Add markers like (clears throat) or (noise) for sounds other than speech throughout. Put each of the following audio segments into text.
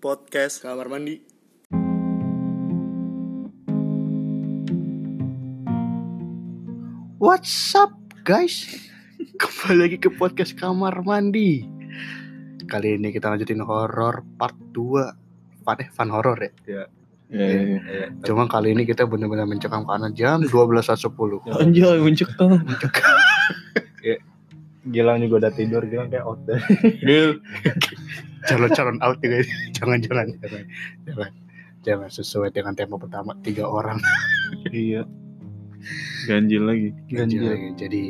Podcast kamar mandi What's up guys Kembali lagi ke podcast kamar mandi Kali ini kita lanjutin horror part 2 Fun, eh, fun horror ya Iya, iya, iya. Cuma kali ini kita benar-benar mencekam karena jam 12.10 Anjay, mencekam. Gilang juga udah tidur, Gilang kayak out deh. Gil. Calon-calon out ya guys (laughs) Jangan-jangan Jangan Jangan Jangan sesuai dengan tema pertama Tiga orang (laughs) Iya. Ganjil lagi. Ganjil lagi. Jadi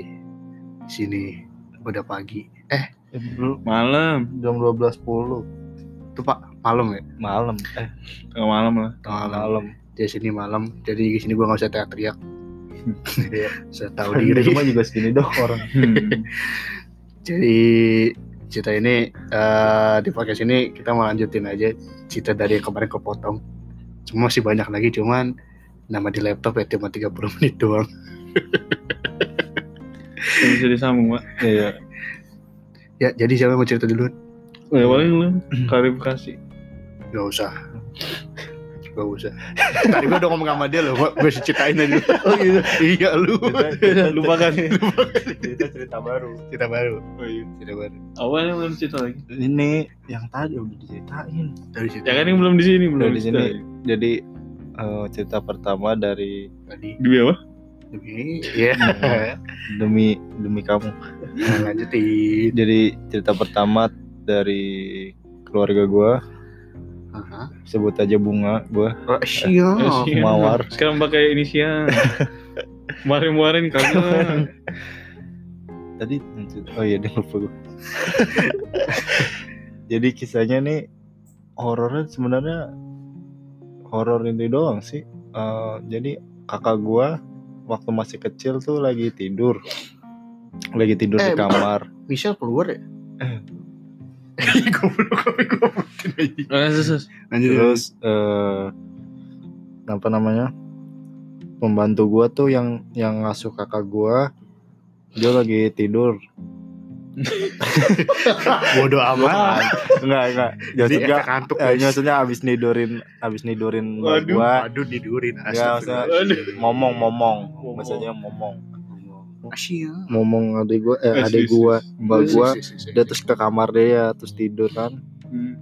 di sini udah pagi. Eh, Malam. jam 12.10 itu Pak malam ya? malam eh Tengah malam lah. Malam. malam Jadi sini malam. Jadi di sini gua nggak usah teriak-teriak. (laughs) Saya tahu di diri. rumah juga segini dong orang Hmm. Jadi cerita ini eh, di podcast ini kita mau lanjutin aja cerita dari kemarin kepotong. Cuma masih banyak lagi cuman nama di laptop ya cuma 30 menit doang. Bisa disambung, Pak. iya Ya, jadi siapa yang mau cerita dulu? Oh, ya paling lu (clears throat) klarifikasi. Gak usah. Gak usah. Tadi gua udah ngomong sama dia loh, gua gue ceritain aja. Oh gitu. iya lu. Lupakan. cerita cerita baru Cerita baru. Oh, iya. Cerita baru. Yang belum cerita lagi? ini yang tadi udah diceritain Dari situ. Ya kan yang belum di sini, belum di sini. jadi eh, cerita pertama dari Tadi. Demi apa? Demi. Iya. (laughs) demi demi kamu Nah, lanjutin. jadi cerita pertama dari keluarga gua Aha. sebut aja bunga gua Oh. Eh, siang. Mawar. Sekarang pakai inisial. Kemarin-kemarin kagak. tadi oh iya dia lupa gua (laughs) jadi kisahnya nih horornya sebenarnya horor ini doang sih Eh, jadi kakak gua waktu masih kecil tuh lagi tidur lagi tidur Eh, di kamar Michelle keluar ya? Goblok tapi aja. Eh, sus, sus. Lanjut. terus eh apa namanya pembantu gua tuh yang yang ngasuh kakak gua dia lagi tidur (laughs) bodoh amat. enggak enggak Jadi maksudnya efek kantuk. eh, maksudnya abis nidurin abis nidurin Waduh. gua Aduh didurin. Ya, momong Momong. maksudnya momong Asyik. momong adik gua eh Eh, adik gua mbak si. dia terus ke kamar dia terus tidur kan Hmm.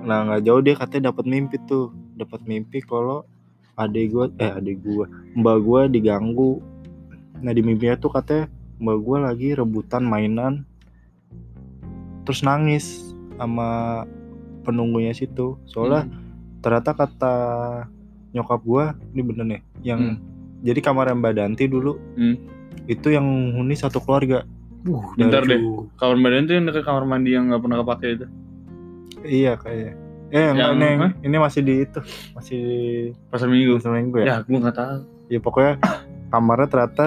nah nggak jauh dia katanya dapat mimpi tuh dapat mimpi kalau adik gua eh adik gua mbak gua diganggu nah di mimpinya tuh katanya mbak gua lagi rebutan mainan terus nangis sama penunggunya situ soalnya ternyata kata nyokap gua ini bener nih yang Hmm. jadi kamar Mbak Danti dulu Hmm. Itu yang huni satu keluarga Uh, Bentar deh. Kamar badan tuh yang dekat kamar mandi yang nggak pernah kepake itu. iya kayaknya eh enggak, Yang- ini, ini masih di itu masih Pasar minggu. seminggu ya Ya, gua nggak tahu. ya pokoknya kamarnya ternyata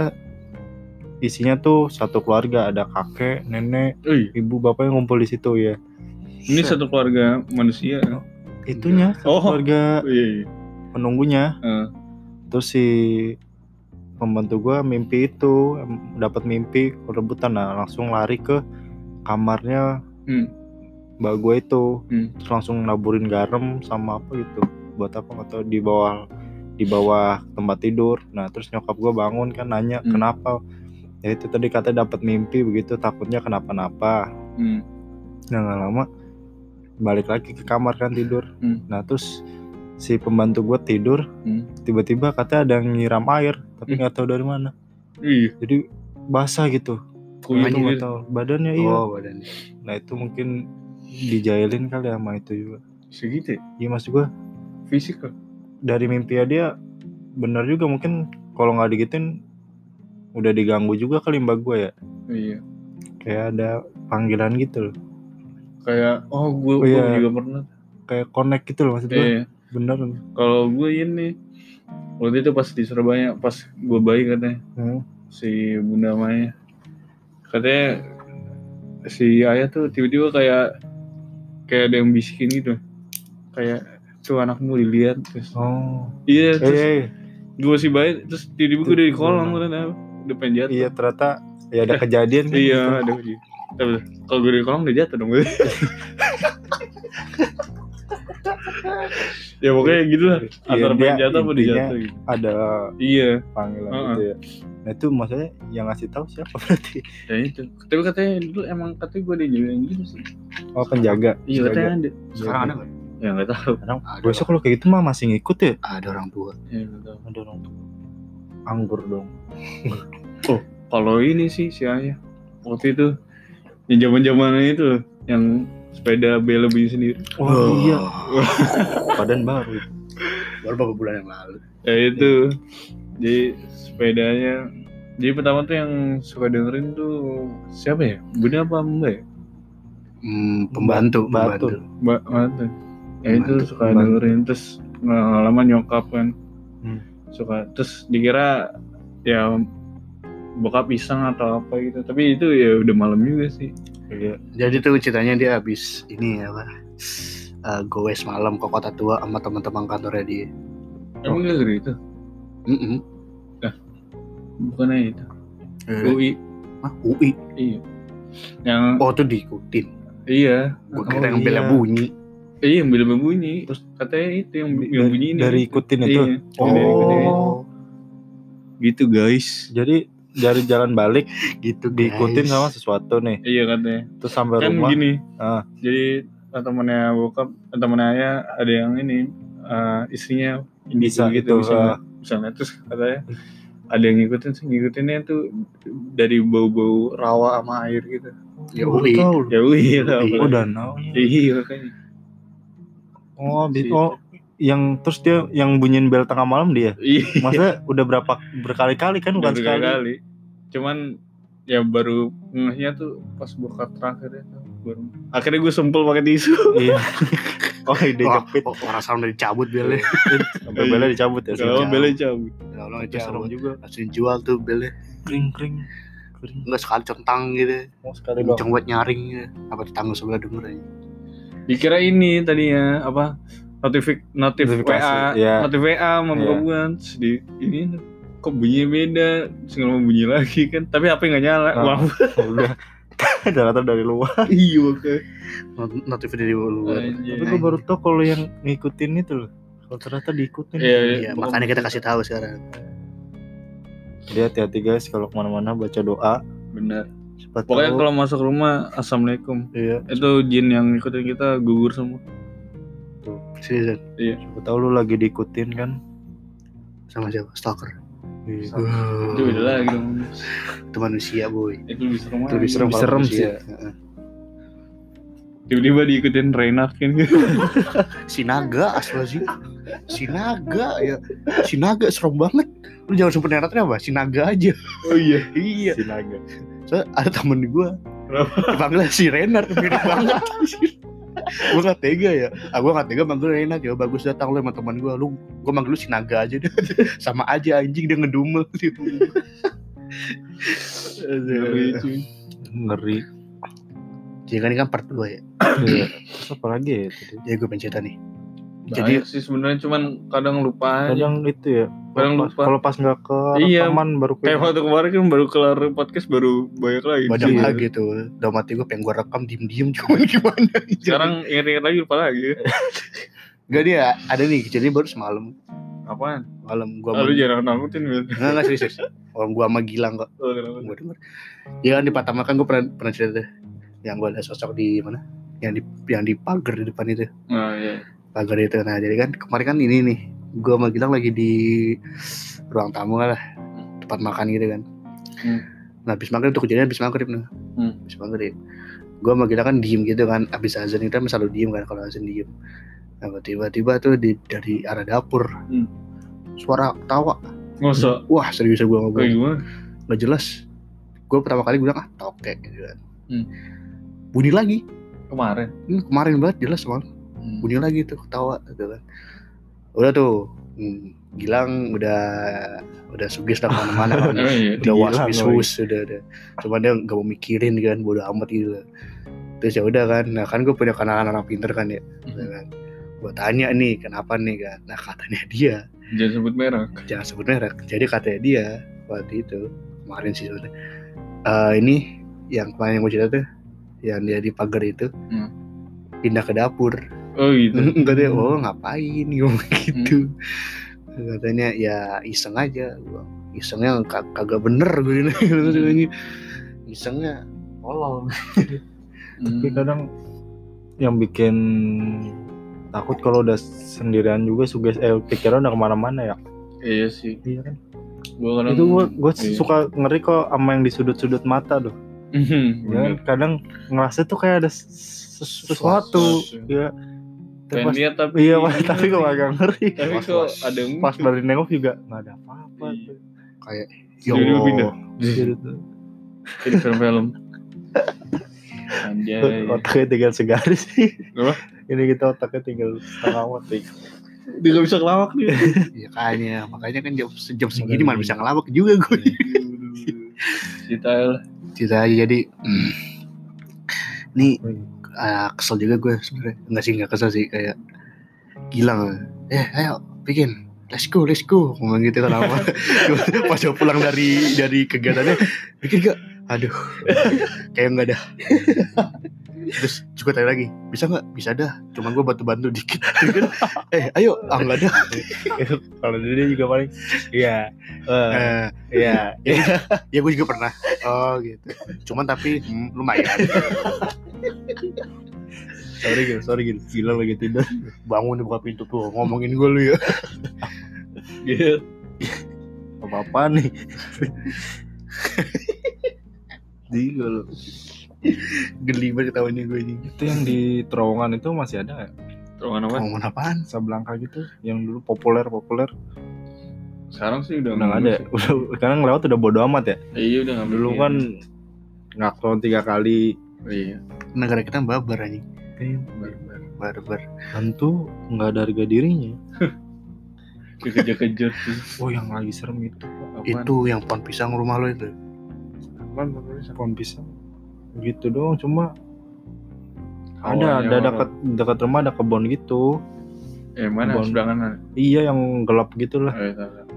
isinya tuh satu keluarga ada kakek nenek Wih, ibu bapak yang ngumpul di situ ya ini satu keluarga manusia. itunya satu Oh. keluarga iya, iya. penunggunya Eh, terus si pembantu gua mimpi itu dapat mimpi rebutan nah langsung lari ke kamarnya Hmm. mbak gue itu Hmm. terus langsung naburin garam sama apa gitu buat apa atau di bawah di bawah tempat tidur nah terus nyokap gue bangun kan nanya Hmm. kenapa ya itu tadi katanya dapat mimpi begitu takutnya kenapa-napa Hmm. nah nggak lama balik lagi ke kamar kan tidur Hmm. nah terus si pembantu gue tidur Hmm. tiba-tiba katanya ada yang nyiram air tapi Hmm. nggak tahu dari mana Iya. jadi basah gitu Itu gitu. nggak tahu badannya iya Oh, badan. nah itu mungkin dijailin kali sama itu juga Segitu ya? iya maksud gue Fisik dari mimpi dia benar juga mungkin kalau nggak digituin udah diganggu juga kali mbak gue ya Iya. kayak ada panggilan gitu loh Kayak, oh gue Oh, iya. juga pernah. kayak connect gitu loh maksud gue Iya. Bener Kalau gue ini, waktu itu pas di Surabaya, pas gue bayi katanya, Hmm. si Bunda Maya. Katanya si ayah tuh tiba-tiba kayak kayak ada yang bisikin gitu. Kayak tuh anakmu dilihat terus. oh Iya, eh, terus eh, gue masih bayi terus tiba-tiba gue udah di kolam katanya. Udah pengen jatuh. iya ternyata ya ada kejadian kan Iya, gitu. ada. Tapi kalau gue di kolong udah jatuh dong. (laughs) (laughs) ya pokoknya gitu lah. Iya, Antara dia pengen jatuh apa dijatuh gitu. ada Iya, panggilan Heeh. gitu ya nah itu maksudnya yang ngasih tahu siapa (laughs) berarti ya itu. Tapi katanya dulu emang katanya gue dijagain gitu sih. oh penjaga Iya katanya ada. Sekarang ada nggak? Ya nggak tahu. Kadang Ada. besok kalau kayak gitu mah masih ngikut ya Ada orang tua. Ya ada orang tua anggur dong (laughs) Kalau ini sih si ayah waktu itu yang zaman zamannya itu yang sepeda bela beli sendiri. oh iya (laughs) badan baru Baru beberapa bulan yang lalu. Ya itu. Jadi sepedanya jadi pertama tuh yang suka dengerin tuh siapa ya? Bunda apa Mbak ya? Hmm, pembantu, Pembantu. pembantu. Ya itu suka pembantu. dengerin terus lama nyokap kan. Hmm. Suka terus dikira ya bokap pisang atau apa gitu. Tapi itu ya udah malam juga sih. Iya Jadi tuh ceritanya dia habis ini apa? eh, goes malam ke kota tua sama teman-teman kantornya dia. Emang gak gitu? Mm Bukannya itu. UI. Ah, UI. Iya. Yang Oh tuh diikutin. iya. Gue Oh, kira yang bela iya. bunyi. Iya, yang beda bunyi. Terus katanya itu yang yang bunyi ini. dari ikutin itu Iya. Dari ikutin. Oh, Gitu guys. jadi dari jalan balik gitu diikutin guys. sama sesuatu nih Iya katanya. terus sampai kan rumah gini. Ah. Jadi eh, temennya bokap, eh, temennya ayah ada yang ini eh, istrinya Bisa gitu itu, misalnya, ah. misalnya terus katanya ada yang ngikutin sih ngikutinnya tuh dari bau-bau rawa sama air gitu. Ya tahu. Ya iya tahu. Iya. oh danau Iya makanya. oh, Si- bi- oh yang terus dia yang bunyiin bel tengah malam dia Iya. maksudnya udah berapa berkali-kali kan bukan sekali kali. Cuman ya baru ngehnya tuh pas buka terakhir ya baru akhirnya gue sempel pakai tisu iya (laughs) oh ide jepit oh, orang sana udah dicabut belnya. (laughs) sampai belnya dicabut ya kalau jauh. bela cabut Ya Allah itu serem dicabut. juga Langsung jual tuh belnya. kering kering kering Enggak sekali centang gitu. mau sekali Kenceng buat nyaring gitu. Apa tetangga sebelah denger aja. dikira ini tadinya apa notifik notif Notifikasi, WA iya. notif WA sama Iya. bukan Terus di ini kok bunyinya beda? Nggak mau bunyi lagi kan? Tapi HP nggak nyala? Ah. Wah, (laughs) udah. (laughs) Ternyata dari luar. (laughs) Iya oke. Not- Notif dari luar. Anjay. tapi gue baru tau kalau yang ngikutin itu loh. Kalau ternyata diikutin. Iya, Iya, makanya kita kasih tahu sekarang. jadi hati-hati guys kalau ke mana-mana baca doa. Benar. Siapa pokoknya tahu- kalau masuk rumah assalamualaikum. Iya. Itu jin yang ngikutin kita gugur semua. Seriusan. siapa tahu lu lagi diikutin kan? Sama siapa? Stalker. Iya. itu beda lagi dong Itu manusia boy. itu lebih serem Itu lebih serem, Lebih serem sih. Heeh. tiba-tiba diikutin Reinhard kan (laughs) Si naga asal sih. Si naga ya. Si naga serem banget. Lu jangan sebut neratnya apa? Si naga aja. oh iya iya. si naga So, ada temen gue Kenapa? dipanggil si Renard mirip banget (laughs) gue gak tega ya. Ah, gue gak tega manggil Renard ya bagus datang lu sama teman gue lu gue manggil lu si naga aja deh. (laughs) Sama aja anjing dia ngedumel. (laughs) Ngeri, cuy. ngeri. Jadi kan ini kan part 2 ya. Iya. terus apa lagi ya tadi? Jadi gue pengen cerita nih Jadi jadi sih sebenarnya cuman kadang lupa aja. kadang itu ya Kadang kalau pas- lupa. kalau pas nggak ke Iya. rekaman baru ke Kayak waktu kemarin kan baru kelar podcast baru banyak lagi. banyak Iya. lagi tuh udah mati gue pengen gue rekam diem diem (laughs) cuman gimana Sekarang inget-inget lagi lupa lagi. gak dia ada nih jadi baru semalam Apaan? malam gue Lalu jangan nakutin Wil. nggak nggak serius orang gue sama Gilang kok Oh, kenapa? gue denger ya kan di pertama kan gue pernah pernah cerita yang gue ada sosok di mana yang di yang di pagar di depan itu Nah, iya. Pagar itu nah jadi kan kemarin kan ini nih gue sama Gilang lagi di ruang tamu lah tempat makan gitu kan Hmm. nah habis maghrib tuh kejadian habis maghrib nih Hmm. habis maghrib gue sama Gilang kan diem gitu kan habis azan itu kan selalu diem kan kalau azan diem nah tiba-tiba tuh di, dari arah dapur Hmm. suara tawa Masa? wah serius gue Kayak ngobrol gimana? nggak jelas gue pertama kali bilang ah tokek gitu kan Hmm. bunyi lagi Kemarin. ini kemarin banget jelas malah Hmm. Bunyi lagi tuh ketawa gitu kan. Udah tuh hmm, Gilang udah udah sugis dah ke mana-mana (laughs) kan. Oh, iya. udah was bis hus udah udah. Cuma dia nggak mau mikirin kan bodo amat gitu. Terus ya udah kan nah kan gue punya kenalan anak pinter kan ya. Gitu kan. Gue tanya nih kenapa nih kan. Nah katanya dia. Jangan sebut merek. jangan sebut merek. Jadi katanya dia waktu itu kemarin sih sebenarnya Eh, ini yang kemarin yang gue cerita tuh yang dia di pagar itu Hmm. pindah ke dapur Oh gitu. (laughs) enggak deh oh ngapain ngomong gitu katanya ya iseng aja gua isengnya ka- kagak bener gue (laughs) ini isengnya tolol (laughs) Hmm. Tapi kadang yang bikin takut kalau udah sendirian juga suges eh pikiran udah ke mana-mana ya. Iya sih. Iya kan. Gua kadang itu gua gua iya. suka ngeri kok sama yang di sudut-sudut mata tuh. Mhm, Ya kan? Kadang ngerasa tuh kayak ada ses- sesuatu. Sesuatu. Ya. Pengen lihat tapi Iya, Pak, tapi kok agak (laughs) ngeri. Tapi kok ada yang Pas dari nengok juga nggak ada apa-apa. Iya. kayak yo pindah. Gitu. Jadi film-film. Anjay. Otaknya tinggal segaris sih. Apa? Ini kita otaknya tinggal setengah mati. Dia gak bisa kelawak nih. ya kayaknya makanya kan jam jam segini mana bisa ngelawak juga gue Cita lah. cerita aja jadi hmm, nih ah, kesel juga gue sebenarnya. Nggak sih nggak kesel sih kayak Gilang eh ayo bikin. Let's go let's go. Ngomong gitu kan lama (laughs) pas gue pulang dari dari kegiatannya bikin gak? Aduh. (laughs) Kayak nggak ada terus juga tanya lagi bisa nggak bisa dah cuma gue bantu bantu dikit (laughs) Gitu kan. eh ayo ah nggak ada Kalau dia juga paling iya. eh, Eh, Iya. (laughs) ya gue juga pernah oh gitu cuman tapi hmm, lumayan (laughs) Sorry gitu, sorry gitu. Gila lagi tidur. bangun buka pintu tuh ngomongin gue lu ya Gitu. Apa-apa nih. Gila lu. Geli banget ketahuannya gue ini. Itu yang di terowongan itu masih ada nggak? Terowongan apa? ngomong apaan? Sablangka gitu yang dulu populer populer. Sekarang sih udah udah nggak ada. udah sekarang lewat udah bodo amat ya? Iya udah nggak dulu kan ngakron tiga kali. Iya. negara kita babar aja Barbar. barbar tentu nggak ada harga dirinya. (laughs) Kekejar-kejar tuh. oh yang lagi serem itu. Apaan? itu yang pohon pisang rumah lo itu. Apaan pokoknya? pohon pisang gitu doang cuma Awalnya ada ada dekat dekat rumah ada kebun gitu Eh mana? Kebun. Mana? iya yang gelap gitu lah Eh, tahu, tahu.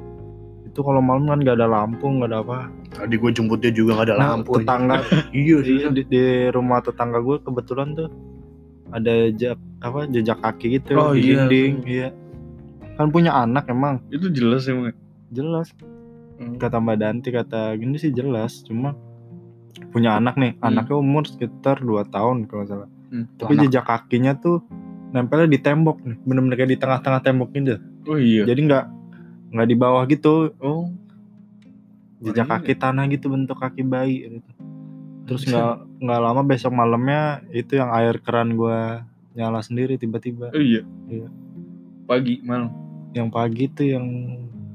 itu kalau malam kan nggak ada lampu nggak ada apa tadi gue jemput dia juga gak ada Nah, lampu tetangga (laughs) iya sih Iya, di, di rumah tetangga gue kebetulan tuh ada jejak apa jejak kaki gitu Oh, di iya. dinding iya kan punya anak emang Itu jelas emang. jelas Hmm. kata mbak Danti kata gini sih jelas cuma punya anak nih Hmm. anaknya umur sekitar 2 tahun kalau salah Hmm. tapi Anak. jejak kakinya tuh nempelnya di tembok nih bener-bener kayak di tengah-tengah tembok gitu Oh iya. jadi nggak nggak di bawah gitu Oh. jejak Wah, kaki tanah gitu bentuk kaki bayi gitu. terus nggak nggak lama besok malamnya itu yang air keran gua nyala sendiri tiba-tiba Oh iya. Iya. Pagi malam. yang pagi tuh yang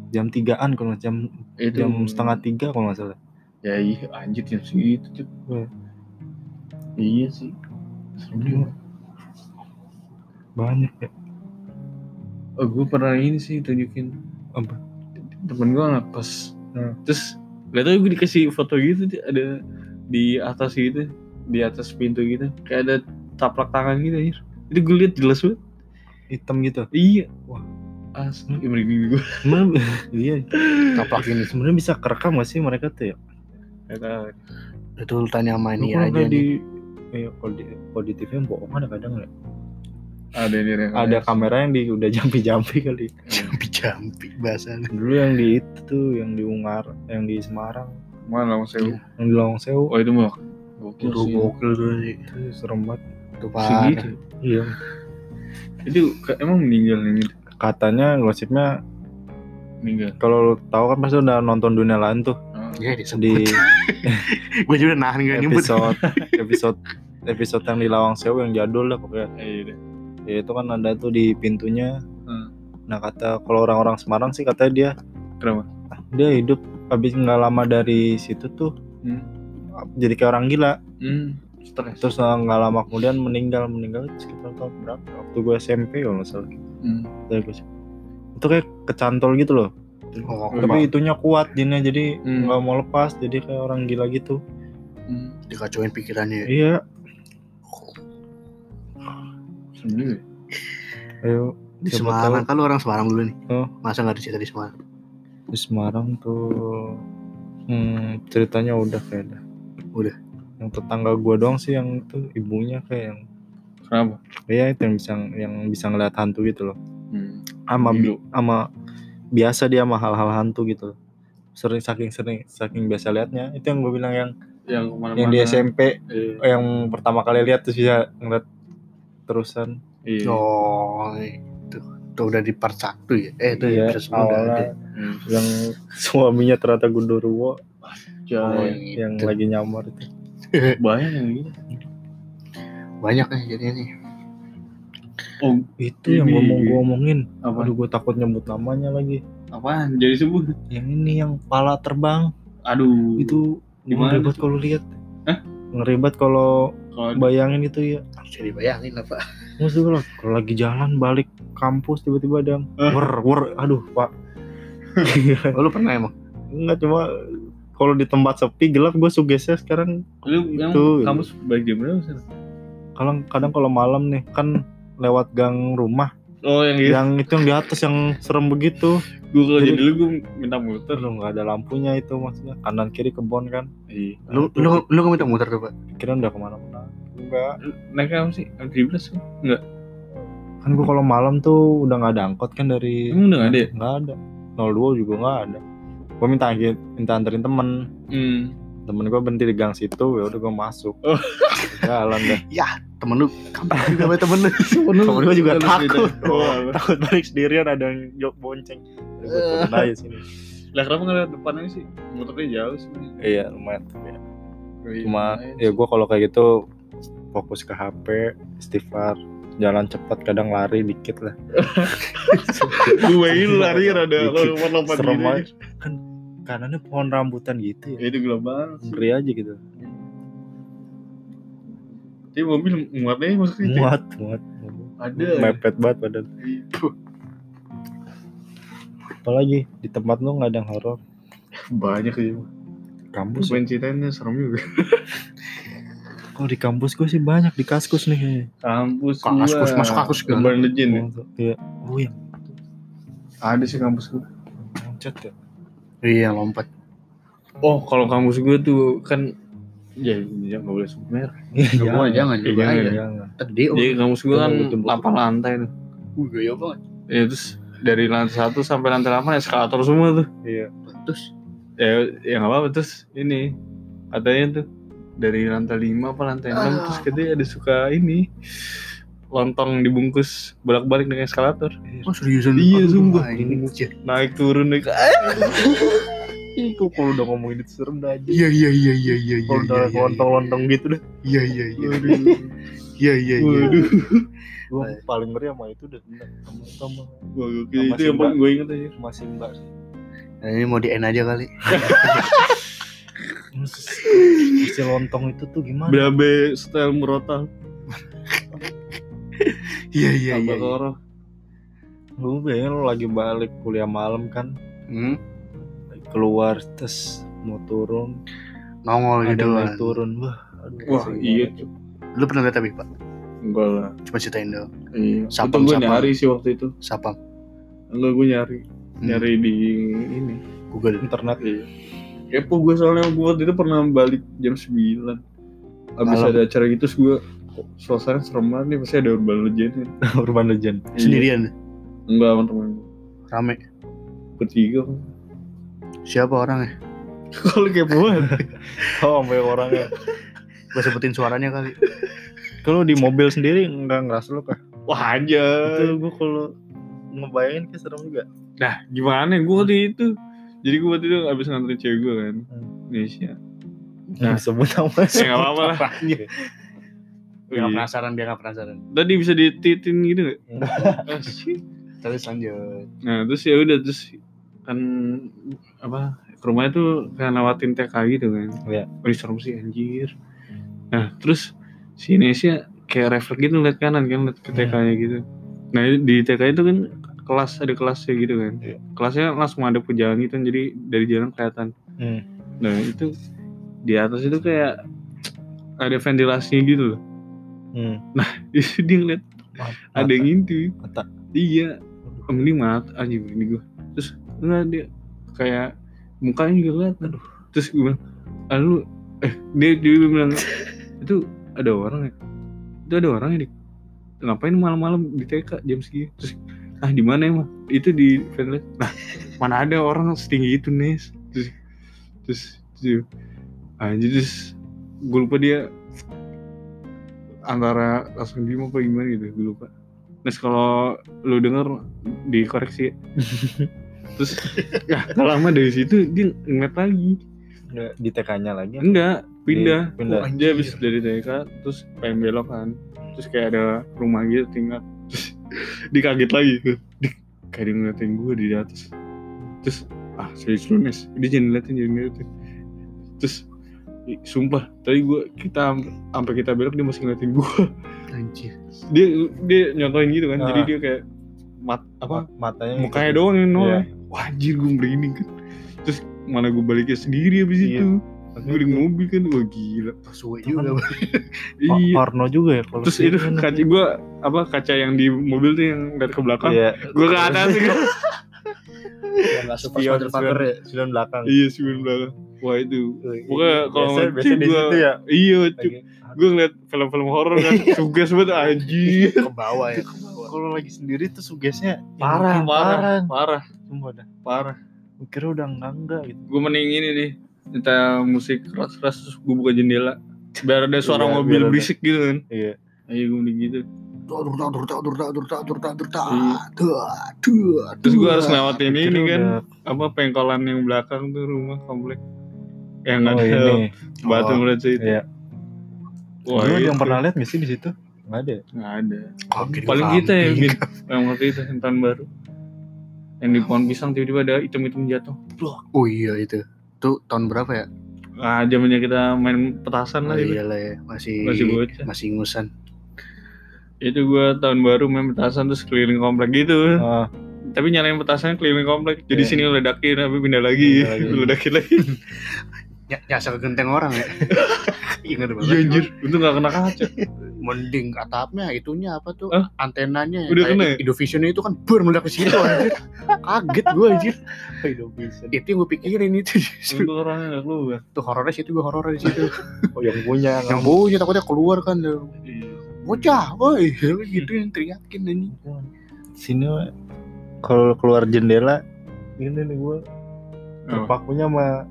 jam tigaan kalau jam Itu jam setengah tiga kalau nggak salah Ya iya anjir jam segitu tuh. Iya. Iya sih. Serem juga. banyak ya Oh gue pernah ini sih tunjukin apa temen gue ngekos. Hmm. Terus gak tau gue dikasih foto gitu ada di atas gitu, di atas pintu gitu, kayak ada taplak tangan gitu anjir. Itu gue liat jelas banget. hitam gitu Iya. Wah. Asli merinding gue. (laughs) iya taplak ini sebenarnya bisa kerekam gak sih mereka tuh ya Gak tau. itu lu tanya sama ini Lu kalau aja di eh, kalau di kalau di TV yang bohong ada kadang nggak Ada yang direkam. ada kamera yang di udah jampi-jampi kali jampi-jampi bahasa lu. dulu yang di itu tuh yang di Ungar yang di Semarang Mana langsung sewu. yang di Lawang Sewu Oh itu mah. Gokil itu sih. gokil tuh sih itu serem banget itu parah Segitu. iya Itu ke- emang meninggal ini katanya gosipnya meninggal. kalau lu tahu kan pasti udah nonton dunia lain tuh Oh. ya disebut di gue juga nahan gak nyebut episode episode episode yang di Lawang Sewu yang jadul lah pokoknya iya deh. ya itu kan ada tuh di pintunya Hmm. nah kata kalau orang-orang Semarang sih katanya dia Kenapa? dia hidup habis nggak lama dari situ tuh Hmm. jadi kayak orang gila Hmm. Stres. terus uh, nggak lama kemudian meninggal meninggal sekitar tahun berapa waktu gue SMP kalau nggak salah Hmm. Dari gue SMP. itu kayak kecantol gitu loh oh, tapi itunya kuat jinnya jadi Hmm. nggak mau lepas jadi kayak orang gila gitu Hmm. dikacauin pikirannya iya juga. ayo di Semarang tahu. kan lu orang Semarang dulu nih Oh. masa nggak ada cerita di Semarang di Semarang tuh hmm, ceritanya udah kayaknya yang tetangga gua doang sih yang itu ibunya kayak yang Kenapa? Iya itu yang bisa yang bisa ngeliat hantu gitu loh. Hmm. Ama bi- Gila. ama biasa dia sama hal-hal hantu gitu. Sering saking sering saking biasa liatnya itu yang gue bilang yang Yang yang di SMP Iya. yang pertama kali lihat terus bisa ngeliat terusan. Iya. Oh, itu. Itu udah di part 1 ya? Eh, itu Iya, ya, udah semua udah ada. awalnya Hmm. (laughs) yang suaminya ternyata Gundurwo Oh, yang itu. lagi nyamar itu. banyak yang gitu. Banyak nih jadi ini. Oh, Itu yang Ini. gua mau gua omongin. apa? Aduh gue takut nyebut namanya lagi. Apaan? Jadi sebut. Yang ini yang pala terbang Aduh. itu Gimana ngeribet tuh? kalau lihat. Hah? Ngeribet kalau Kalau bayangin itu ya. Jadi bayangin lah, Pak. Maksud gue loh, kalau lagi jalan balik kampus tiba-tiba ada yang Eh. wer wer aduh pak (laughs) Oh, lu pernah emang? enggak cuma kalau di tempat sepi gelap gue sugesnya sekarang lu yang Itu. kampus baik jam berapa sih? kadang kadang kalau malam nih kan lewat gang rumah Oh yang gitu. yang itu yang di atas yang serem begitu Gue kalau Jadi- jadi dulu gue minta muter. terus nggak ada lampunya itu maksudnya kanan kiri kebon kan Iya. Lu lu lu nggak minta muter tuh, Pak? kira udah ke mana-mana enggak Naik apa sih? M13 sih? Enggak. kan gue kalau malam tuh udah nggak ada angkot kan dari Emang udah nggak ada ya? nggak ada 02 juga nggak ada gue minta minta anterin temen Hmm. temen gue berhenti di gang situ ya udah gue masuk Oh. jalan deh (laughs) Temen lu kampung juga sama temen lu. (laughs) temen gue juga Lu takut cerita. Oh, takut balik sendirian ada yang jok bonceng turun aja sini Lah kenapa nggak lihat depannya sih? Motornya jauh sih. iya lumayan ya. Iya, cuma ya gue kalau kayak gitu fokus ke HP istighfar jalan cepat kadang lari dikit lah (laughs) gue ini lari rada lompat-lompat gitu. aja kan kanannya pohon rambutan gitu ya Ya, Itu global. ngeri aja gitu Tapi mobil muatnya maksudnya itu. muat muat Ada. mepet banget badan apalagi di tempat lu nggak ada yang horor Banyak sih. kampus Main ceritain serem juga. kalau di kampus gue sih banyak di kaskus nih Kampus Kaskus, gua. masuk kaskus kan? Urban Legend ya? Iya. Oh yang Ada sih kampus gue. loncat ya. Iya, lompat. Oh, kalau kampus gue tuh kan ya ya nggak boleh sebut merek. Lu mau jangan Iya, juga jangan. ya. Jangan. Tadi oh, Jadi kampus gue kan. 8 lantai tuh. uh, gaya banget. Ya terus dari lantai satu sampai lantai 8 eskalator semua tuh. Iya. Terus Ya ya nggak apa-apa terus ini katanya tuh dari lantai 5 apa lantai 6 terus katanya ada suka ini lontong dibungkus bolak-balik dengan eskalator oh seriusan? Iya, sumpah. Ini naik turun naik (laughs) Ih, kok kalau udah ngomongin itu serem dah aja. Iya iya iya iya iya iya. Kalau udah iya, iya. lontong-lontong gitu deh. Iya iya iya. Iya iya iya. Waduh. Gue paling ngeri sama itu deh. Sama sama. Sama itu yang paling gue inget aja masih mbak. Nah, ini mau di end aja kali. (laughs) Isi lontong itu tuh gimana? Berabe style murotal Iya iya iya. Lu bayangin lu lagi balik kuliah malam kan. Hmm, Keluar terus mau turun. nongol ada gitu yang kan. turun. Wah. Aduh, wah iya cuy Lu pernah lihat tapi Pak? enggak lah Cuma ceritain dong. iya Sapam, gue nyari sih waktu itu Sapam. enggak gue nyari Hmm, nyari di ini Google. Internet. Iya. Kepo gue soalnya gue waktu itu pernah balik jam 9 Abis Malam. ada acara gitu terus gue kok suasana serem banget nih pasti ada urban legend nih. (laughs) Urban Legend. Sendirian. Enggak gue Rame. Bertiga Siapa orangnya? (laughs) Kalau kepo banget (laughs) Oh, sampai orangnya. Gue sebutin suaranya kali. Kalau di mobil sendiri enggak ngerasa lu kah? Wah aja Itu gue kalau ngebayangin kayak serem juga. Nah gimana gue waktu itu Jadi gue waktu itu abis nganterin cewek gue kan Hmm. Indonesia Nah, (laughs) sebut nama Ya nggak apa-apa lah Dia Iya. nggak penasaran, dia nggak penasaran. Tadi bisa dititin gitu gak? Shit. Terus lanjut. Nah terus ya udah terus kan apa ke rumahnya tuh kayak lewatin TK gitu kan. Iya. Serem sih anjir. Nah terus si Indonesia kayak refleks gitu lihat kanan kan lihat ke TK-nya gitu. Nah di TK itu kan kelas ada kelasnya gitu kan. Iya. Kelasnya langsung ada ke jalan gitu jadi dari jalan kelihatan. Hmm. Nah itu di atas itu kayak ada ventilasinya gitu loh. Hmm. (laughs) Itu dia ngeliat ada yang ngintip. Mata. Iya. Mending mata aja ini gue. Terus enggak dia kayak mukanya juga kelihatan. Terus gue bilang, ah, lu eh dia dia bilang (laughs) itu ada orang ya? Itu ada orang ya Dik? ngapain malam-malam di TK jam segini? Terus ah di mana emang? Itu di Fanlight nah mana ada orang setinggi itu Nes? Terus terus terus anjir terus gue lupa dia antara langsung diem apa gimana gitu gue lupa. Nes kalau lu denger dikoreksi ya. (laughs) terus ya gak lama dari situ dia ngeliat lagi. Nggak, di TK-nya lagi enggak pindah. Di- pindah. Oh, dia habis dari TK terus pengen belok kan. Terus kayak ada rumah gitu tinggal. Terus (laughs) dikaget lagi. Di, kayak dia ngeliatin gue di atas. Terus ah serius lu Nes dia jangan ngeliatin jangan ngeliatin. Terus i- sumpah tadi gue kita sampai kita belok dia masih ngeliatin gue Anjir. dia dia nyontoin gitu kan jadi Ah. dia kayak mat apa Ma- matanya mukanya doang yang noleh. Iya. Wah anjir gue merinding kan. Terus mana gue baliknya sendiri abis Iya. itu. Gue di mobil kan. Wah gila. Kan- juga. (laughs) Iya. Parno juga ya kalau terus itu gini. kaca gue apa kaca yang di mobil tuh yang dari ke belakang. Iya. gue ke atas gitu Ya enggak super motherfucker ya. Spion. belakang. iya sih belakang. Wah itu. Pokoknya kalau biasa, biasa di situ ya. iya cu- gue ngeliat film-film horor kan. Suges banget anjir Ke bawah ya, ke bawah. Kalau lagi sendiri tuh sugesnya parah. parah parah Sumpah dah. Parah. Gue kira udah enggak enggak gitu. Gue mending ini nih. Kita musik keras-keras terus gue buka jendela. Biar ada suara iya, mobil berisik gitu kan. Iya. iya Ayo gue mending gitu. Terus gue harus lewatin ini, ini kan Apa pengkolan yang belakang tuh rumah komplek Yang oh, ada ini. batu oh, meraca itu iya. Wah, Lu iya yang pernah lihat misi di situ? Gak ada ya? Gak ada Paling kita ya Yang waktu itu Tahun baru yang di pohon pisang tiba-tiba ada item-item jatuh Oh iya itu. Tuh tahun berapa ya? ah zamannya kita main petasan Oh, lah itu iya lah ya, masih Masih bocah. masih ngusan. itu gua tahun baru main petasan terus keliling komplek gitu Ah, tapi nyalain petasan keliling komplek jadi Iya. sini ledakin tapi pindah lagi (laughs) ledakin lagi (laughs) Ya, nyasar genteng orang ya. (laughs) Ingat banget. iya anjir untung gak kena kaca Mending atapnya itunya apa tuh? Hah? Antenanya. Udah kena ya? Indovisionnya itu kan ber meledak ke situ anjir. (laughs) Kaget gue anjir. Indovision. Itu yang gue pikirin itu. untung orangnya gak keluar Tuh horornya situ gue horornya di situ. Oh, yang punya (laughs) yang bunyi takutnya keluar kan. iya Bocah, woi, gitu yang teriakin anjing. sini kalau keluar jendela ini nih gua Apa? terpakunya sama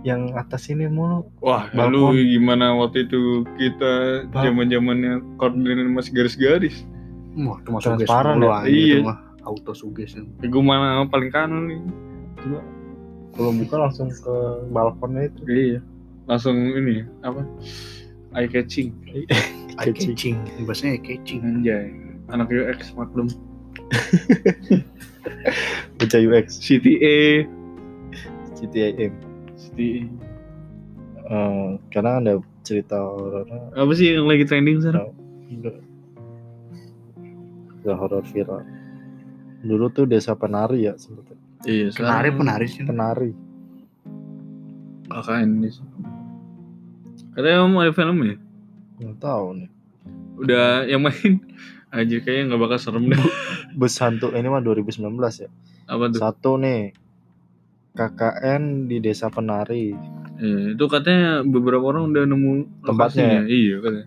yang atas ini mulu Wah, Balkon. lu gimana waktu itu kita zaman zamannya koordinat masih garis-garis. Wah, itu mah suges Transparan ya? Iya. itu mah auto suges. Ya, gue mana paling kanan nih. kalau buka langsung ke balkonnya itu Iya. Langsung ini apa? Eye catching. Eye catching, bahasanya eye catching. Anjay. Anak UX maklum. (laughs) baca UX CTA. CTIM CTA. Eh, karena ada cerita horornya Apa sih yang lagi trending sekarang? udah udah horor viral dulu tuh desa penari ya sebetulnya Iya, Penari penari sih. penari KKN ini. Katanya mau ada film ya? nggak tahu nih Udah yang main aja kayaknya nggak bakal serem deh. bus hantu ini mah 2019 ya Apa tuh? satu nih KKN di desa penari Iya, itu katanya beberapa orang udah nemu Tempatnya lokasinya. Iya, katanya.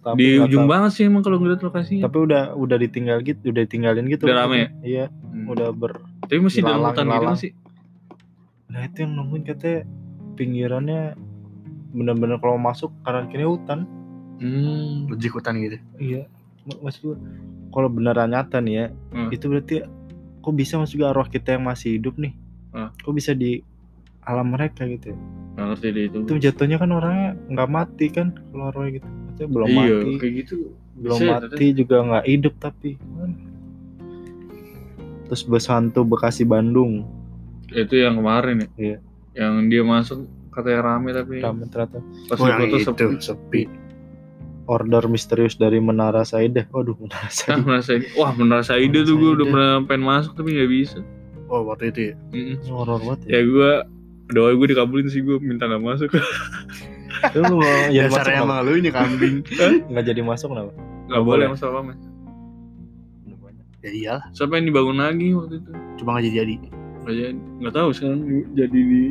tapi Di ujung tahu. banget sih emang kalau ngeliat lokasinya. tapi udah udah ditinggal gitu udah tinggalin gitu Udah rame ya? iya Hmm. udah ber Tapi masih dalam hutan gitu ilalang. sih. nah itu yang nemuin katanya pinggirannya bener-bener kalau masuk kanan kiri hutan Hmm. Lejik hutan gitu. iya Ma- maksud gua kalau beneran nyata nih ya Hmm. itu berarti kok bisa masuk arwah kita yang masih hidup nih Hmm. kok bisa di alam mereka gitu ya? Nggak ngerti deh itu. itu jatuhnya kan orangnya nggak mati kan arwahnya gitu Maksudnya belum iya, mati kayak gitu. belum Bisa ya, mati juga nggak hidup tapi terus bus hantu Bekasi Bandung Itu yang kemarin ya. Iya. Yang dia masuk katanya rame tapi kami ternyata pas Oh, itu sepi. sepi. order misterius dari Menara Saidah waduh Menara Ah, Saidah merasa wah merasa ide tuh gue udah pernah pengen masuk tapi nggak bisa. Oh, waktu itu ya. Mm-mm. horor banget ya Ya gue doa gue dikabulin sih gue minta nggak masuk. (laughs) lu (laughs) masuk Dasarnya emang lu ini kambing. (laughs) nggak jadi masuk kenapa Nggak boleh masalah mas. ya iyalah, Siapa yang dibangun lagi waktu itu? cuma nggak jadi jadi. Nggak jadi. Nggak tahu sekarang di- jadi di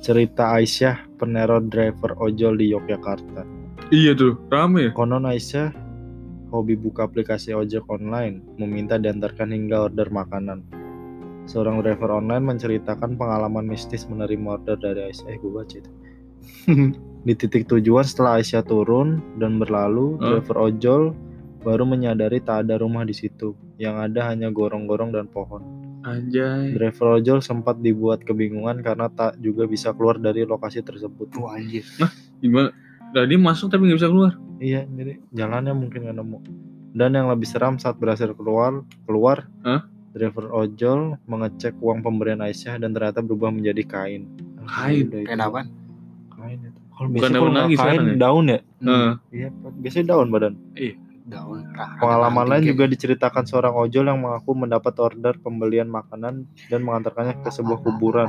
Cerita Aisyah peneror driver ojol di Yogyakarta. Iya tuh, rame ya. Konon Aisyah hobi buka aplikasi ojek online, meminta diantarkan hingga order makanan. Seorang driver online menceritakan pengalaman mistis menerima order dari Aisyah. Eh, gue baca itu. (laughs) Di titik tujuan setelah Aisyah turun dan berlalu, Hah? driver ojol baru menyadari tak ada rumah di situ. Yang ada hanya gorong-gorong dan pohon. Anjay. Driver ojol sempat dibuat kebingungan karena tak juga bisa keluar dari lokasi tersebut. Wah anjir. Gimana? Tadi masuk tapi nggak bisa keluar. Iya, jadi jalannya mungkin nggak nemu. Dan yang lebih seram saat berhasil keluar, keluar, Hah? driver ojol mengecek uang pemberian Aisyah dan ternyata berubah menjadi kain. Kain? Kain apaan? Kain itu. Kalau Bukan biasa daun lagi kain sekarang ya? daun ya? Heeh. Iya, biasanya daun badan. Daun. Pengalaman lain juga diceritakan seorang ojol yang mengaku mendapat order pembelian makanan dan mengantarkannya ke sebuah kuburan.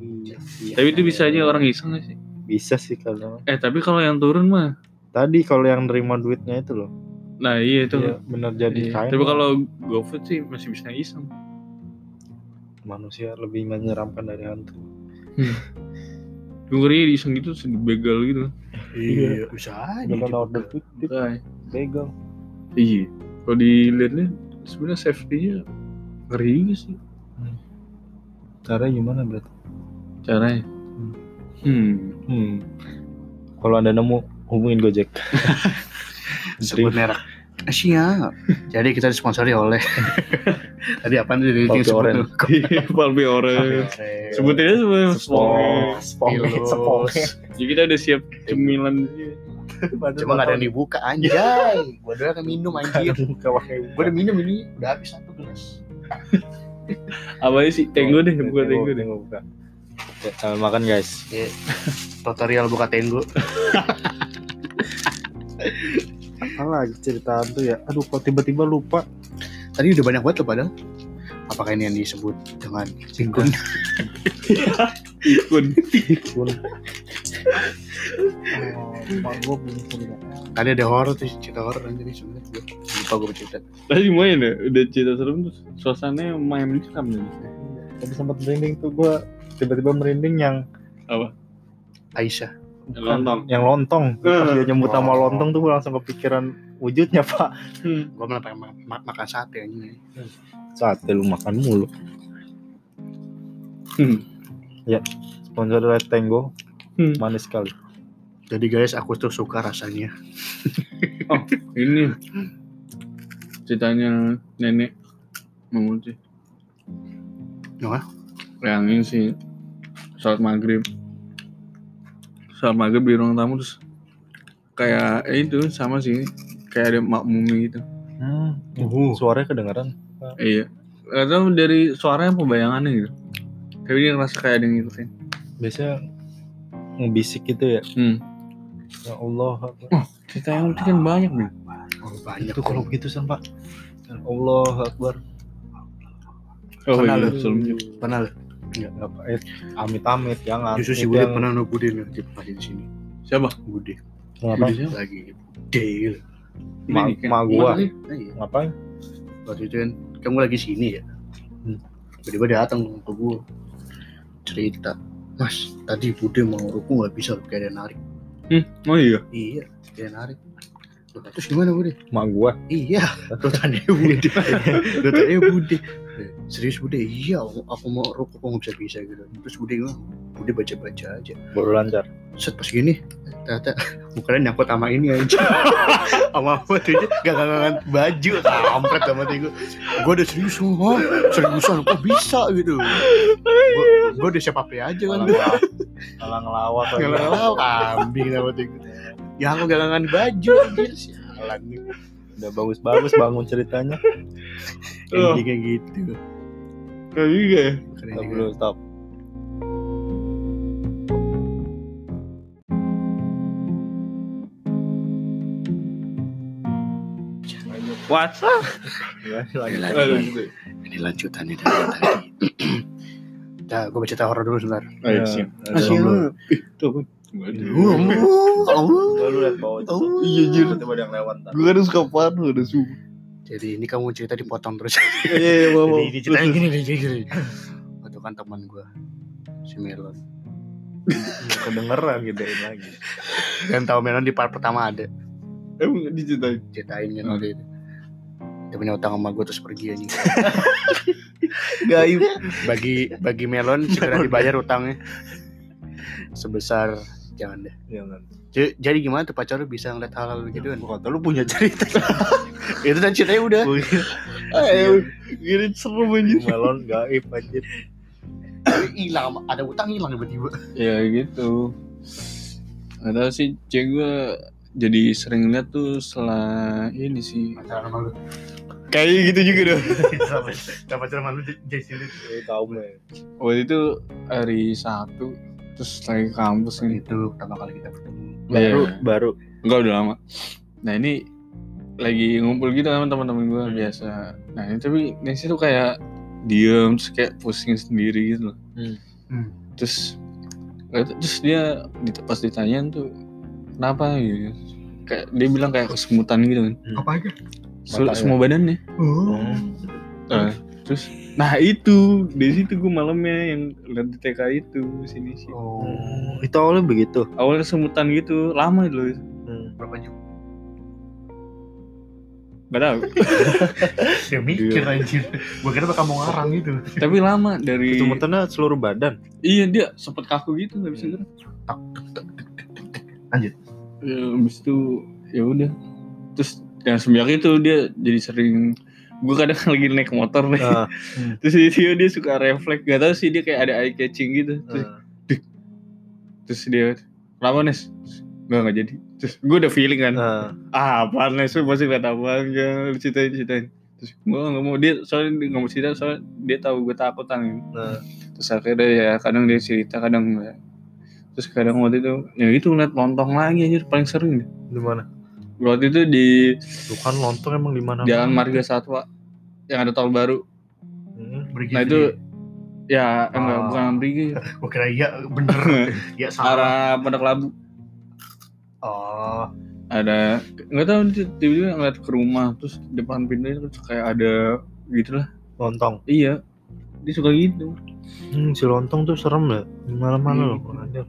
Iya, iya. Tapi itu bisa aja orang iseng nggak sih? Bisa sih kalau Eh tapi kalau yang turun mah, tadi kalau yang nerima duitnya itu loh. nah iya itu. Iya, bener jadi Iya. kain. Tapi kalau GoFood sih masih bisa iseng. manusia lebih menyeramkan dari hantu. Gue ngeri iseng gitu sedih begal gitu. Iya, bisa aja. Dengan juga. order tip Makanya. begal. Iya. Kalau dilihat-lihat sebenarnya safety-nya ngeri juga sih Caranya gimana berarti? caranya. Hmm. Hmm. Kalau anda nemu hubungin Gojek. (laughs) Sebut merek. Ah, Siap. Jadi kita disponsori oleh (laughs) Tadi apa nih Palpi disebut Oren. tuh? (laughs) Palpi orang. Oren. Sponge. Sponge. Pilus. Sponge. Jadi kita udah siap cemilan. Cuma gak ada yang dibuka anjay. Gua doang yang minum anjir. Buka Gua udah minum ini udah habis satu gelas. Apa sih? Tenggo deh, bukan tenggo deh. Tenggo buka. Ya, sambil makan guys. Tutorial buka tenggo. Apa lagi cerita hantu ya? Aduh kok tiba-tiba lupa. Tadi udah banyak banget loh padahal. Apakah ini yang disebut dengan pikun? Ikun. Pun. Oh, Mak gua belum cerita. Tadi ada horor tuh cerita horor anjir nih sebenarnya. Gua Lupa gue cerita. Tadi main ya, udah cerita serem terus suasananya main seram nih. Tadi sempat merinding tuh gua tiba-tiba merinding yang Aisyah. Lontong. yang lontong. Pas dia nyebut nama Oh. lontong tuh gua langsung kepikiran wujudnya (laughs) pak. Gua malah pengen ma- ma- makan sate anjing. Sate lu makan mulu. Hmm. Sponsor dari Tango Hmm. manis sekali. Jadi guys, aku tuh suka rasanya. Ini ceritanya nenek memuji. Apa? Yang ini sih sholat maghrib. Sholat maghrib di ruang tamu terus kayak eh, itu sama sih kayak ada makmumnya gitu. Hmm. Uh. Suaranya kedengeran. Iya. Gak tau dari suaranya apa bayangannya gitu. Tapi dia ngerasa kayak ada yang ngikutin. Biasanya ngebisik gitu ya. Hmm. Ya Allah. Cerita yang lucu kan banyak nih. Oh, banyak Itu kalau begitu san pak. Ya Allah Akbar. Oh Pernah iya, lu? juga. Nggak apa eh, amit-amit jangan. Justru si Itu Bude yang- pernah no Bude nih di sini. Siapa? Bude Kenapa? Bude siapa? lagi gitu. Ma- Ini, kan? ma gua. Iya. Ngapain? Waktu itu kan kamu lagi sini ya. Hmm. Tiba-tiba datang ke gua cerita. Mas, tadi Bude mau ruku nggak bisa kayak narik. Hmm, oh iya. Iya, kayak narik. Terus gimana Bude? Mak gua. Iya, lu tanya Bude. Lu (laughs) tanya Bude. Serius Bude? Iya, aku mau ruku kok nggak bisa bisa gitu. Terus Bude gimana? Bude baca-baca aja. Baru lancar. set pas gini ternyata mukanya nyangkut sama ini aja (laughs) sama apa tuh gak gak baju kampret sama tuh gue gue udah serius oh seriusan kok bisa gitu gue udah siap apa aja kan Malah ngelawak lagi. ngelau kambing sama tuh ya aku gak gangan baju anjir sialan nih Udah bagus-bagus bangun ceritanya. Oh. endingnya gitu Kayak juga ya. Bukan Stop dulu, stop. What's up? Lagi, Lagi, ini lanjutannya dari yang tadi (clears throat) Dah, gue baca cerita horor dulu sebentar. Ayo, siap. Ada dulu. Bawah. Iya, Jir. Tiba-tiba ada yang lewat. ntar. Gue kan suka parno, ada suhu. Jadi ini kamu cerita dipotong terus. (laughs) Iya, iya, mau, mau. Jadi diceritain gini nih, gini, gini. Waktu kan teman gue si Melon. kedengeran gitu lagi Dan tahu Melon di part pertama ada. Emang diceritain. Ceritain kan waktu itu. Dia punya utang sama gue terus pergi aja. (laughs) gaib Bagi bagi Melon segera dibayar utangnya. Sebesar jangan deh. jangan J- Jadi gimana tuh pacar lu bisa ngeliat hal-hal gitu kan? kata lu punya cerita (laughs) Itu kan ceritanya udah. Eh, gini seru anjir. melon gaib anjir (coughs) hilang ada utang hilang tiba-tiba. Ya gitu. Tau sih, cewek gue jadi sering lihat tuh setelah ini sih. Pacaran sama lu. Kayak gitu juga. Gak (laughs) pacaran sama lu itu. tahu men Waktu itu hari Sabtu, terus lagi ke kampus nih. Itu pertama kali kita ketemu. baru Iya. baru Enggak udah lama. Nah ini lagi ngumpul gitu sama teman-teman gue biasa. Nah ini tapi Nancy tuh kayak diem terus kayak pusing sendiri gitu loh. Hmm. Hmm. Terus terus dia pas ditanyain tuh kenapa gitu. Kayak dia bilang kayak kesemutan gitu kan. Apa aja? Se- Matanya. semua badannya. Oh. Nah, terus nah itu di situ gue malamnya yang lihat di TK itu sini sih. Oh. itu awalnya begitu Awalnya kesemutan gitu, lama itu loh. hmm. Berapa jam? Gak tahu. (laughs) Ya mikir anjir. Gua kira bakal mau ngarang gitu. Tapi lama dari kesemutannya seluruh badan Iya dia sempet kaku gitu nggak bisa gerak. Lanjut. Ya, habis itu ya udah. Terus yang semenjak itu dia jadi sering gue kadang (laughs) lagi naik motor nih nah, (laughs) terus dia, dia suka refleks. Gak tau sih dia kayak ada eye catching gitu. Terus, nah. terus dia kenapa Nes? Gak gak jadi. Terus gue udah feeling kan. Nah, ah apaan Nes? Lu pasti apaan kan lu ceritain ceritain. Terus gue gak mau dia soalnya dia gak mau cerita soalnya dia tahu gue takut kan. Nah. terus akhirnya ya kadang dia cerita kadang enggak terus kadang waktu itu ya itu ngeliat lontong lagi anjir paling sering deh di mana waktu itu di bukan lontong emang di mana Jalan Marga Satwa yang ada tol baru Hmm. nah itu ya enggak Oh. bukan Ambrigi (laughs) Gua kira iya bener. (laughs) Ya salah. arah Pondok Labu Oh. ada nggak tahu tiba-tiba ngeliat ke rumah terus depan pintunya terus kayak ada gitulah lontong iya dia suka gitu hmm, si lontong tuh serem ya malam-malam Hmm. loh anjir.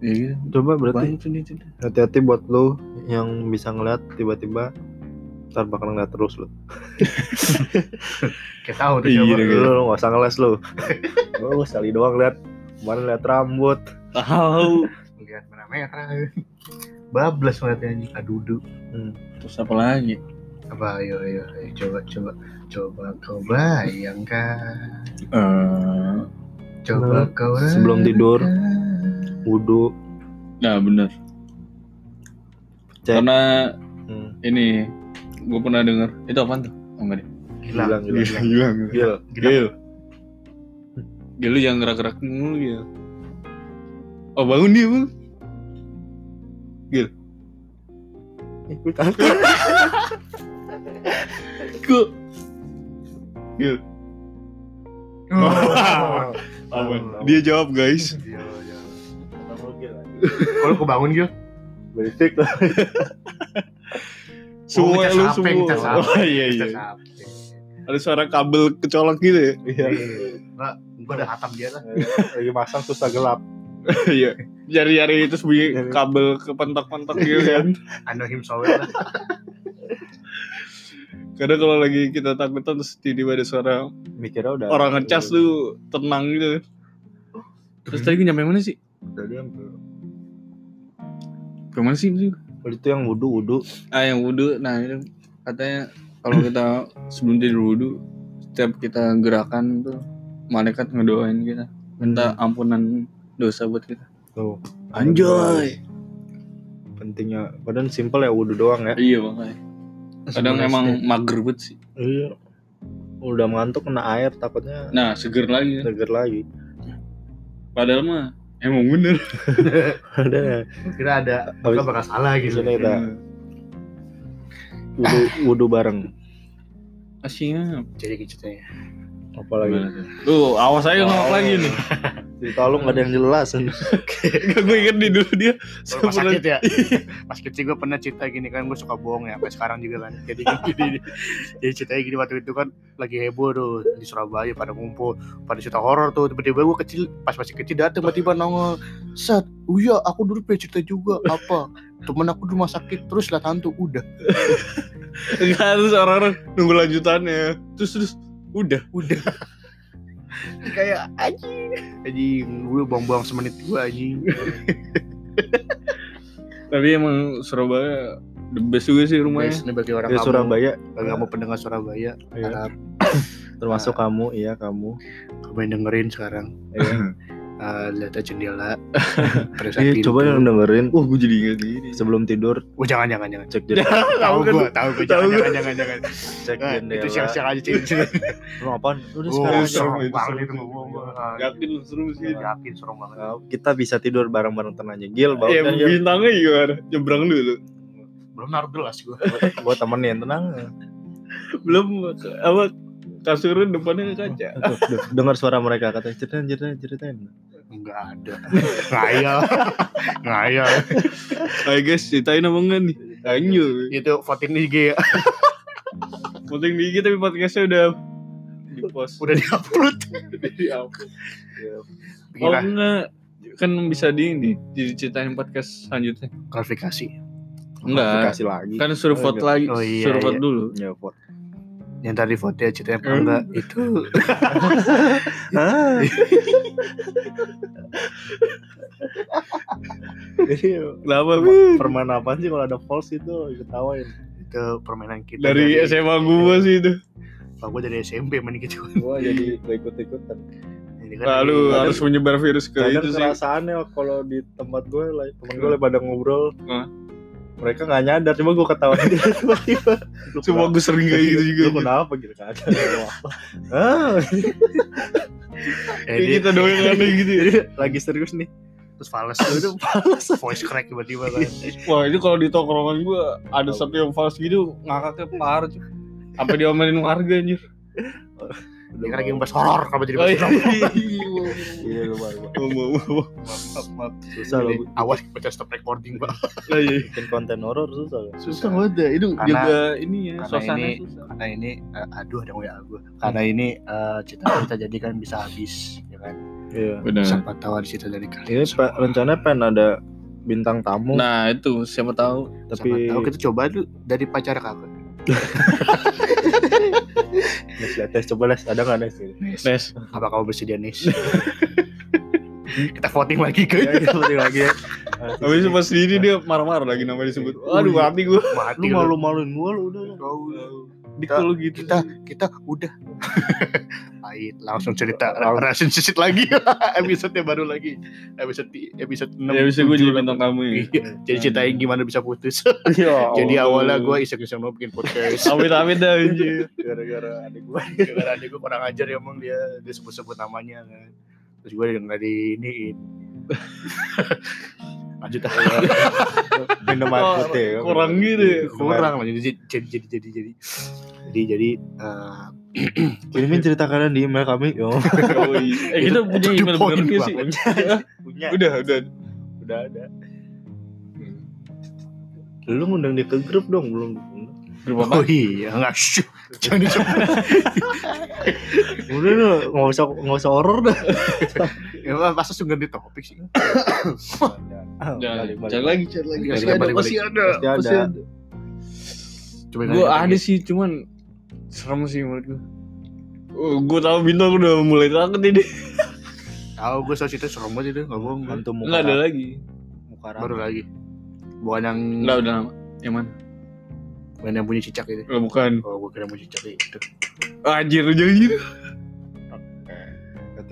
Iya coba berarti hati-hati buat lo yang bisa ngeliat tiba-tiba ntar bakal ngeliat terus lo (laughs) Kayak tahu tuh Iya, siapa. gitu. lo gak usah ngeles lo lo sekali doang liat kemarin liat rambut tahu Lihat merah-merah. Bablas ngeliatnya anjing. Adudu. terus apa lagi Apa ayo ayo, ayo coba coba coba kau bayangkan. Eh, Coba Nah, kau sebelum tidur. wudhu nah bener Cek. karena hmm. ini gue pernah denger itu apa tuh oh, enggak deh Hilang. Hilang, hilang. Gila, gila, gila. Gil Gil. Gil lu jangan gerak-gerak mulu Gil. Oh bangun dia bang. ikut aku. Gil. Oh. (laughs) Dia jawab guys. Iya, iya. Kalau kau bangun gitu. berisik tuh (laughs) Semua lu HP, Oh iya iya. Ada suara kabel kecolok gitu ya. iya Enggak, gua ada hatam dia lah. lagi pasang susah gelap (laughs) Iya. Jari-jari itu bunyi kabel kepentok-pentok gitu kan. Know him lah. Kadang kalau lagi kita takutan terus tiba-tiba ada suara mikirnya udah orang ngecas tuh tenang gitu. Terus tadi gue nyampe mana sih? tadi sampai Ke mana sih? itu? itu yang wudhu wudhu Ah yang wudhu, nah itu katanya kalau kita (laughs) sebelum tidur wudhu, setiap kita gerakan tuh malaikat ngedoain kita, minta ampunan dosa buat kita. tuh Anjay. pentingnya padahal simpel ya wudhu doang ya Iya makanya. Kadang Sebelum emang SD. mager banget sih. iya udah ngantuk kena air takutnya Nah seger lagi. seger lagi Padahal mah emang bener. (laughs) ada ya kira ada Habis- bakal salah gitu. kita wudhu wudhu bareng Asyik. Jadi gitu ceritanya. Apalagi? Tuh? Awas aja ngomong lagi nih. (laughs) cerita lu nggak ada yang jelas. (laughs) Gak gue inget nih dulu dia. Pas sakit ya? (laughs) Pas kecil gue pernah cerita gini kan gue suka bohong ya sampai sekarang juga kan. Jadi gini jadi ceritanya gini waktu itu kan lagi heboh tuh di Surabaya pada ngumpul pada cerita horor tuh. Tiba-tiba gue kecil pas masih kecil datang tiba-tiba nongol. Set oh iya aku dulu punya cerita juga. Apa? Temen aku di rumah sakit. Terus lihat hantu udah. Enggak terus orang-orang nunggu lanjutannya. Terus terus udah. udah. (laughs) Kayak anjing. Anjing gue buang-buang semenit gue anjing. (laughs) Tapi emang Surabaya the best juga sih rumahnya. Guys, ini bagi orang di kamu. Surabaya. Bagi kamu pendengar Surabaya. Iya. harap. (coughs) Termasuk kamu iya kamu. Kamu yang dengerin sekarang. Iya. (laughs) eh, lihat aja jendela. (laughs) Periksa Iya, pintu. coba yang dengerin. Wah, gue jadi inget gini. sebelum tidur. Oh jangan jangan jangan. Cek jendela. Tahu kan? gue tahu gue jangan, gua. jangan jangan jangan. Cek Nah, jendela. itu siang-siang aja cerita lu (laughs) apaan? Udah Oh, sekarang serem banget serem itu. Yakin lu seru sih. yakin serem banget. Kita bisa tidur bareng-bareng tenang aja. Gil Ya, bangun Gil? bintangnya gimana? Nyebrang dulu. belum naruh gelas gue gua temenin tenang. Belum apa kasurnya depannya ke kaca. Dengar suara mereka katanya ceritain ceritain ceritain nggak ada ngayal (laughs) ngayal Ayo guys, ceritain apa enggak nih? Ayo. itu voting di IG ya Penting dikit tapi podcastnya udah di post. udah diupload di upload. Oh Kira enggak. Kan bisa di ini, jadi ceritain podcast selanjutnya. klarifikasi Enggak. kasih lagi Kan suruh Oh, vote enggak. lagi, Oh, iya, suruh vote iya. dulu. ya vote yang tadi vote ya ceritanya apa Hmm. enggak itu (laughs) Hah? Iya, Kenapa? permainan apaan sih kalau ada false itu ketawain itu permainan kita Dari SMA gua sih itu. Kalau gue dari SMP main gitu gua jadi ikut-ikutan Jadi kan Lalu dari- harus menyebar virus ke kadang itu sih. kerasaannya kalau di tempat gue temen gue lagi pada ngobrol? Mereka nggak nyadar cuma gue ketawain dia (laughs) tiba-tiba. Cuma gue sering kayak gitu juga. lu kenapa gitu kan apa. Ah. (laughs) Kayak kita doang yang aneh gitu ya. jadi lagi serius nih. Terus fals itu (laughs) voice crack tiba-tiba kan. Wah itu kalau di tongkrongan gua ada satu yang fals gitu ngakaknya parah cuy. Sampai diomelin warga anjir. Dia kan lagi ngebahas horor kalau jadi Oh, bahas (laughs) iya. iya lu Bang. Mau, mau, mau. maaf maaf susah lo awas kita stop recording pak (laughs) Oh, iya. bikin konten horor susah lo Susah banget dah. Itu juga ini ya, karena suasana ini- susah. karena ini eh, aduh ada WA gue karena ini eh, cerita kita jadi kan bisa habis ya kan iya Benar. siapa tahu ada cerita dari kalian ini rencananya pengen ada bintang tamu Nah itu siapa tahu. tapi tapi tahu kita coba dulu dari pacar kakak (laughs) Nes, lihat, Nes, coba les ada nggak nes Nes. apa kamu bersedia Nis (laughs) kita voting lagi ya, ke kita penting lagi ya. Habis itu pas ini dia marah-marah lagi namanya disebut. Aduh mati gua. mati lu malu-maluin gua lu udah kalau gitu. kita kita udah. (laughs) Pahit langsung cerita. (laughs) Langsung. relationship lagi. (laughs) Episode baru lagi. Episode episode 6 Ya bisa gue jadi bintang kamu ya. Iya, jadi ceritain gimana bisa putus. Ya jadi awalnya gue iseng-iseng mau bikin podcast. Amit-amit dah anjir. gara-gara adik gua. Gara-gara adik gue kurang ajar ya emang dia dia sebut-sebut namanya kan. Terus gue nggak di iniin (laughs) lanjut ah minum air putih. kurang gitu ya? kurang lah jadi jadi jadi jadi jadi. Jadi jadi eh, (clears throat) kirimin cerita kalian di email kami yo. (laughs) Oh, iya. (laughs) Eh kita punya email bener gak sih? Bang. punya. Udah, udah. udah ada. Lu ngundang dia ke grup dong belum. Grup oh apa? iya nggak syuh jangan disebut udah lu nggak usah nggak usah horor dah ya masa langsung ganti topik sih Jangan, cari lagi, cari lagi. Balik, Pasti balik, ada, pasti ada. Pasti ada. coba Gue ada sih, cuman serem sih menurut gue. Oh, gue tahu bintang udah mulai takut ini. tahu gue soal cerita serem banget itu nggak bohong gua. hantu muka Enggak ada lagi. muka baru lagi bukan yang Enggak udah lama. Yang mana? bukan yang punya cicak itu Oh, bukan. oh gue kira punya cicak itu Anjir, jangan gitu.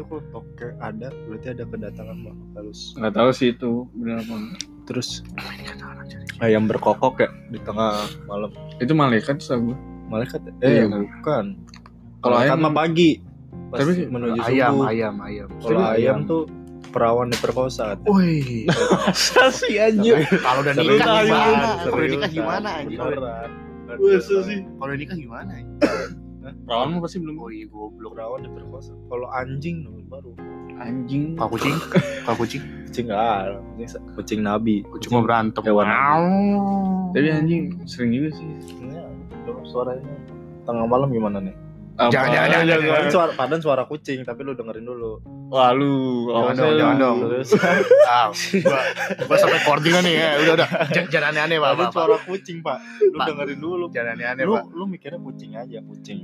Kalau toke ada berarti ada kedatangan makhluk halus Enggak tahu sih itu benar apa terus ayam berkokok ya di tengah malam Itu malaikat sih gue. malaikat? Iya, eh kan? bukan Kalau ayam mah pagi pas Tapi- menuju ayam subuh ayam ayam kalau Tapi ayam tuh perawan diperkosa Woi, Masa sih anjir? kalau udah nikah gimana? Kalau udah nikah gimana anjir? Masa sih? Kalau udah nikah gimana? Mah pasti belum. Oh iya goblok. Perawan diperkosa. Kalau anjing baru. Anjing. Pak kucing, pak kucing, (laughs) Kucing enggak ada. Kucing, kucing nabi. kucing mau berantem. Hewan. Tapi anjing sering juga sih. Ya, lu suaranya tengah malam gimana nih? Apa? Jangan, jangan, jangan, Padahal suara, padahal suara kucing, tapi lu dengerin dulu. Wah lu. Jangan dong, jangan lu. dong. Terus (laughs) Ah, gua, gua sampai recording nih ya. Udah udah. Jangan, jangan aneh-aneh, Pak. suara kucing, Pak. Lu Pak. dengerin dulu. Jangan aneh-aneh, Lu Pak. lu mikirnya kucing aja, kucing.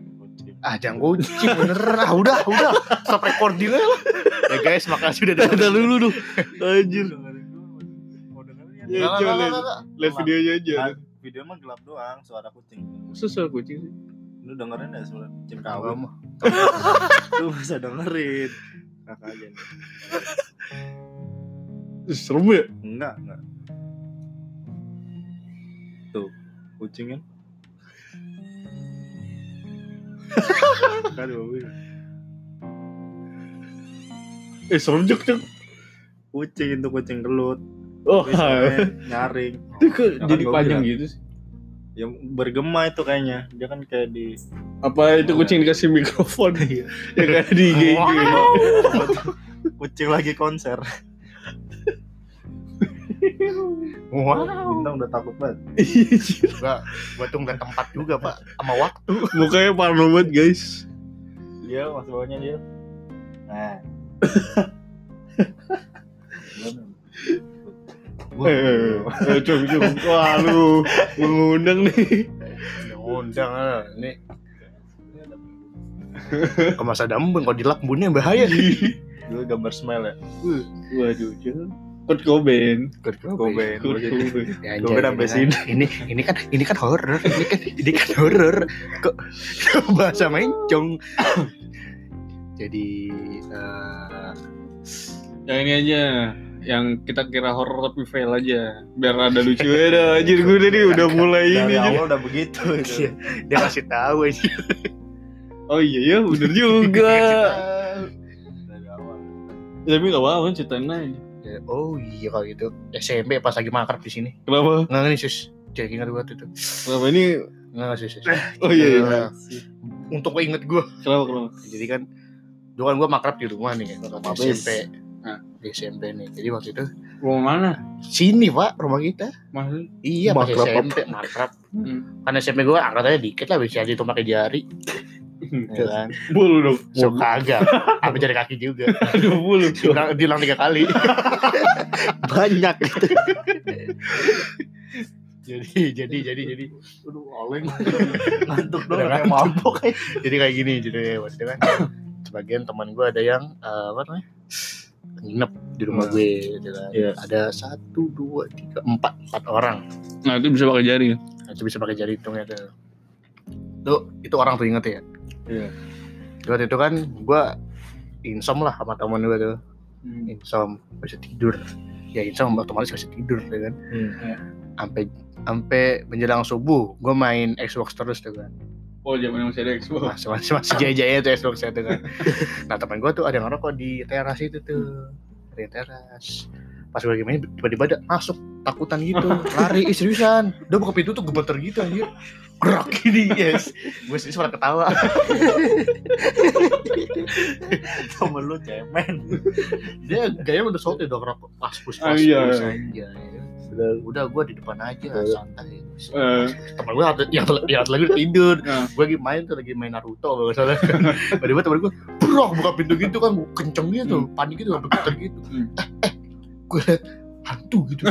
Ah, jangan kucing beneran. Ah, udah, udah. Stop recording lah. Ya guys, makasih udah. Ada dulu dulu. Anjir. Dengerin dengerin ya? Ya, coba lihat. videonya aja. Ah, Video mah gelap doang, suara kucing. Susah kucing sih. Lu dengerin ya suara kucing kawin. (laughs) Lu bisa dengerin. Kakak aja nih. Serem ya? Enggak, enggak. Tuh, kucing kan. Aduh. Eh serem jok. kucing itu kucing gelut. Oh. Nyaring. (laughs) Itu kok Ya jadi panjang gitu sih. Yang bergema itu kayaknya. Dia kan kayak di Apa itu kucing dikasih mikrofon? (laughs) ya kayak di IG gitu. kucing lagi konser. Wow. Bintang udah takut banget. (laughs) Gua, gua tuh ngeliat tempat juga, Pak. Sama waktu. (laughs) Mukanya parno banget guys. Dia masih bawahnya dia. Nah. (laughs) Eh, eh, cok cok. Wah lu mengundang nih. Undang ah. Ini ke masa dambung kalau dilak bunnya bahaya. Dulu gambar smile ya. Waduh, cok. Kurt Cobain. Kurt Cobain. Kurt Cobain. Ya, Gua anjay, sampai ini sini. Ini ini kan ini kan horror. Ini kan ini kan horror. Kok (laughs) bahasa mencong. (coughs) Jadi eh, Yang ini aja yang kita kira horror tapi fail aja biar ada lucu ya dah anjir gue tadi udah mulai Dari ini aja. awal udah begitu itu. dia kasih tahu aja. oh iya ya bener juga (laughs) Dari awal. tapi gak apa-apa kan ceritain aja Ya, Oh iya kalau gitu SMP pas lagi makrab di sini. kenapa Nggak nih sus. Jadi ingat gue itu. kenapa ini Nggak sus. sus. oh iya, iya. Eh, Untuk inget gue. kenapa kenapa Jadi kan dulu kan gue makrab di rumah nih kan. Waktu. SMP. Nah. Di SMP nih. Jadi waktu itu rumah mana sini pak rumah kita. maksud Iya pas SMP makrab. hmm. Kan SMP gue angkatannya dikit lah bisa dihitung pakai jari. Ya kan. bulu dong (laughs) So kagak. Apa jari kaki juga. (laughs) aduh bulu (laughs) Diulang, diulang tiga kali. Banyak itu. jadi jadi jadi jadi. Aduh oleng. Ngantuk kan? kayak mabok jadi kayak gini jadi itu kan (coughs) sebagian teman gue ada yang eh, apa namanya nginep di rumah Hmm. gue gitu kan. Iya. ada satu dua tiga empat empat orang nah itu bisa pakai jari Nah, itu bisa pakai jari hitungnya tuh tuh itu orang tuh inget ya Iya. waktu itu kan gue insom lah sama teman gue tuh. Hmm. insom bisa tidur. Ya insom otomatis bisa tidur ya kan? Hmm. sampai sampai menjelang subuh gue main Xbox terus tuh kan? Oh zaman masih ada Xbox. Masih masih masih jaya-jaya tuh Xbox saya tuh kan? (laughs) Nah teman gue tuh ada yang ngerokok di teras itu tuh. Dari teras. Pas gue lagi main tiba-tiba ada masuk takutan gitu. (laughs) Lari ih seriusan. Udah buka pintu tuh gemeter gitu anjir gerak gini yes gue sendiri suara ketawa Temen lu cemen. dia gaya udah sold udah ngerokok pas pus Ah, pas iya. pus aja ya. Udah udah gue di depan aja Iya. santai Eh. temen gue yang yang lagi tidur Nah. gue lagi main tuh lagi main Naruto kalau nggak salah tiba-tiba temen gue bro buka pintu gitu kan kenceng gitu panik gitu sampai getar gitu Hmm. eh eh gue liat hantu gitu.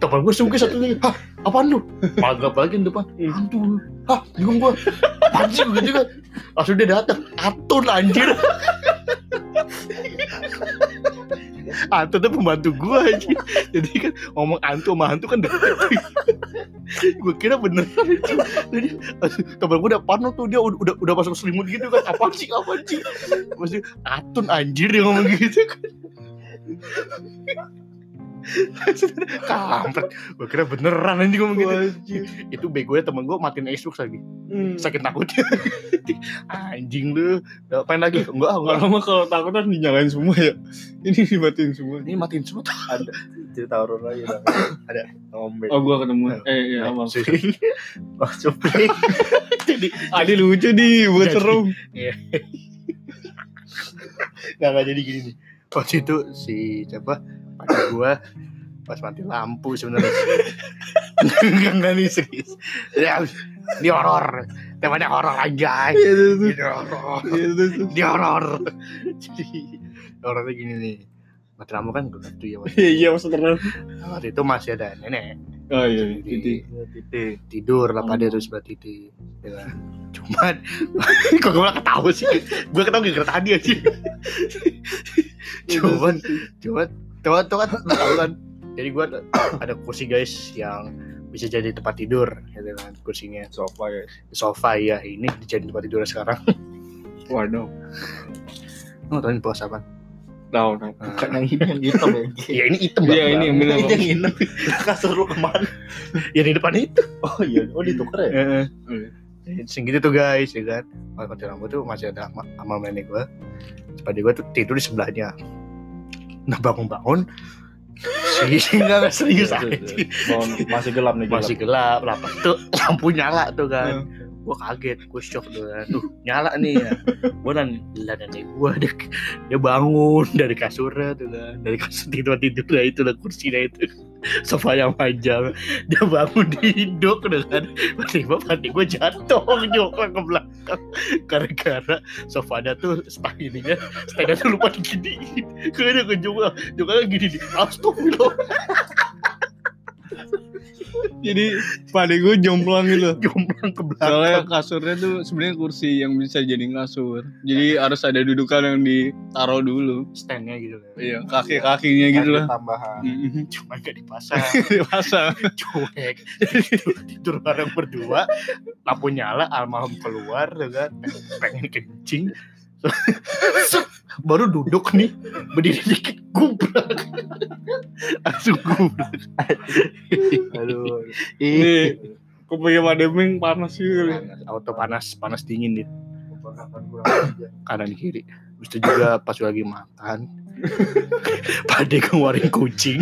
Temen gue sungguh satu lagi. Hah apaan lu? Lagi di depan. Hmm. hantu. Hah bingung gue apaan sih gitu kan langsung dia datang. Atun anjir. Antu tuh pembantu gue aja Jadi kan ngomong Antu sama hantu kan Gue kira bener. Jadi temen gue udah panik tuh. Dia udah, udah, masuk selimut gitu kan. Apaan sih apaan sih? Maksudnya Atun anjir dia ngomong gitu kan (laughs) Kampret. Gue kira beneran anjing ngomong gitu. Itu begonya temen gue matiin Xbox lagi. Hmm. Saking takutnya. (laughs) anjing lu. Ngapain lagi? Enggak, enggak. Kalau mah kalau takut kan dinyalain semua ya. Ini dimatiin semua. Ini matiin semua. ada cerita horor lagi dah. Ada. ngombe Oh gua ketemu. Eh iya. Serius. (laughs) oh cepet Jadi Adi lucu nih buat Jadi- serem. nggak nggak jadi gini nih. Waktu itu si siapa? Pacar gua pas mati lampu sebenarnya. Enggak enggak nih serius. Ya, ini horor. Temanya horor aja. Iya itu tuh. Ini horor. Iya tuh. Ini horor. Jadi horornya gini nih. Mati lampu kan gelap tuh ya. Iya iya maksud terang. Waktu itu masih ada nenek Oh iya titik. titik tidur lah pada terus sebelah titik. Ya? Cuman (laughs) kok gue malah ketawa sih. Gue ketawa gara-gara tadi aja. Cuman cuman cuman tuh kan tahu kan? Jadi gua ada- kursi guys yang bisa jadi tempat tidur gitu kan kursinya. Sofa ya sofa ya ini dijadiin tempat tidur sekarang. Waduh. ini pos apa Tahu tahu. bukan yang ini yang hitam ya? (laughs) Ya ini hitam Bang. ini yang ini yang hitam. Kasur lu ke mana ya di depan itu. Oh iya. Oh ditukar ya. Ya, Segitu tuh guys ya kan? Pas mati lampu tuh masih ada sama, sama nenek gua. Pada gua tuh tidur di sebelahnya. Nah bangun-bangun. Si (laughs) enggak serius aja. Oh, masih gelap nih gelap. Masih gelap Lah pas tuh (laughs) lampu nyala tuh kan gue kaget gue shock tuh kan. Tuh nyala nih ya. Gue dan lah nenek gue dia, dia bangun dari kasurnya tuh kan. Dari kasur tidur tidur lah itu lah kursinya itu. Sofa yang panjang. Dia bangun duduk dengan tiba-tiba panti gue jatuh jongkok ke belakang. Gara-gara sofanya tuh stang ininya tuh lupa diginiin kayaknya ke jongkok jongkoknya gini nih astagfirullah Jadi pada gue jomplang gitu. (laughs) jomplang ke belakang Soalnya kasurnya tuh sebenarnya kursi yang bisa jadi kasur. Jadi harus ada dudukan yang ditaruh dulu. standnya gitu kan Iya, kaki-kakinya gitu lah. tambahan Mm-mm. cuma gak dipasang Dipasang. (laughs) cuek tidur, tidur bareng berdua lampu nyala almarhum keluar kan pengen kencing (laughs) baru duduk nih berdiri dikit gubrak. (laughs) Langsung gubrak. Aduh. Nih, kupingnya Pak Deming? Panas juga. nih. auto panas panas dingin dia kapan kurang aja kanan kiri. Terus itu juga pas lagi makan (laughs) Pade ngeluarin kucing.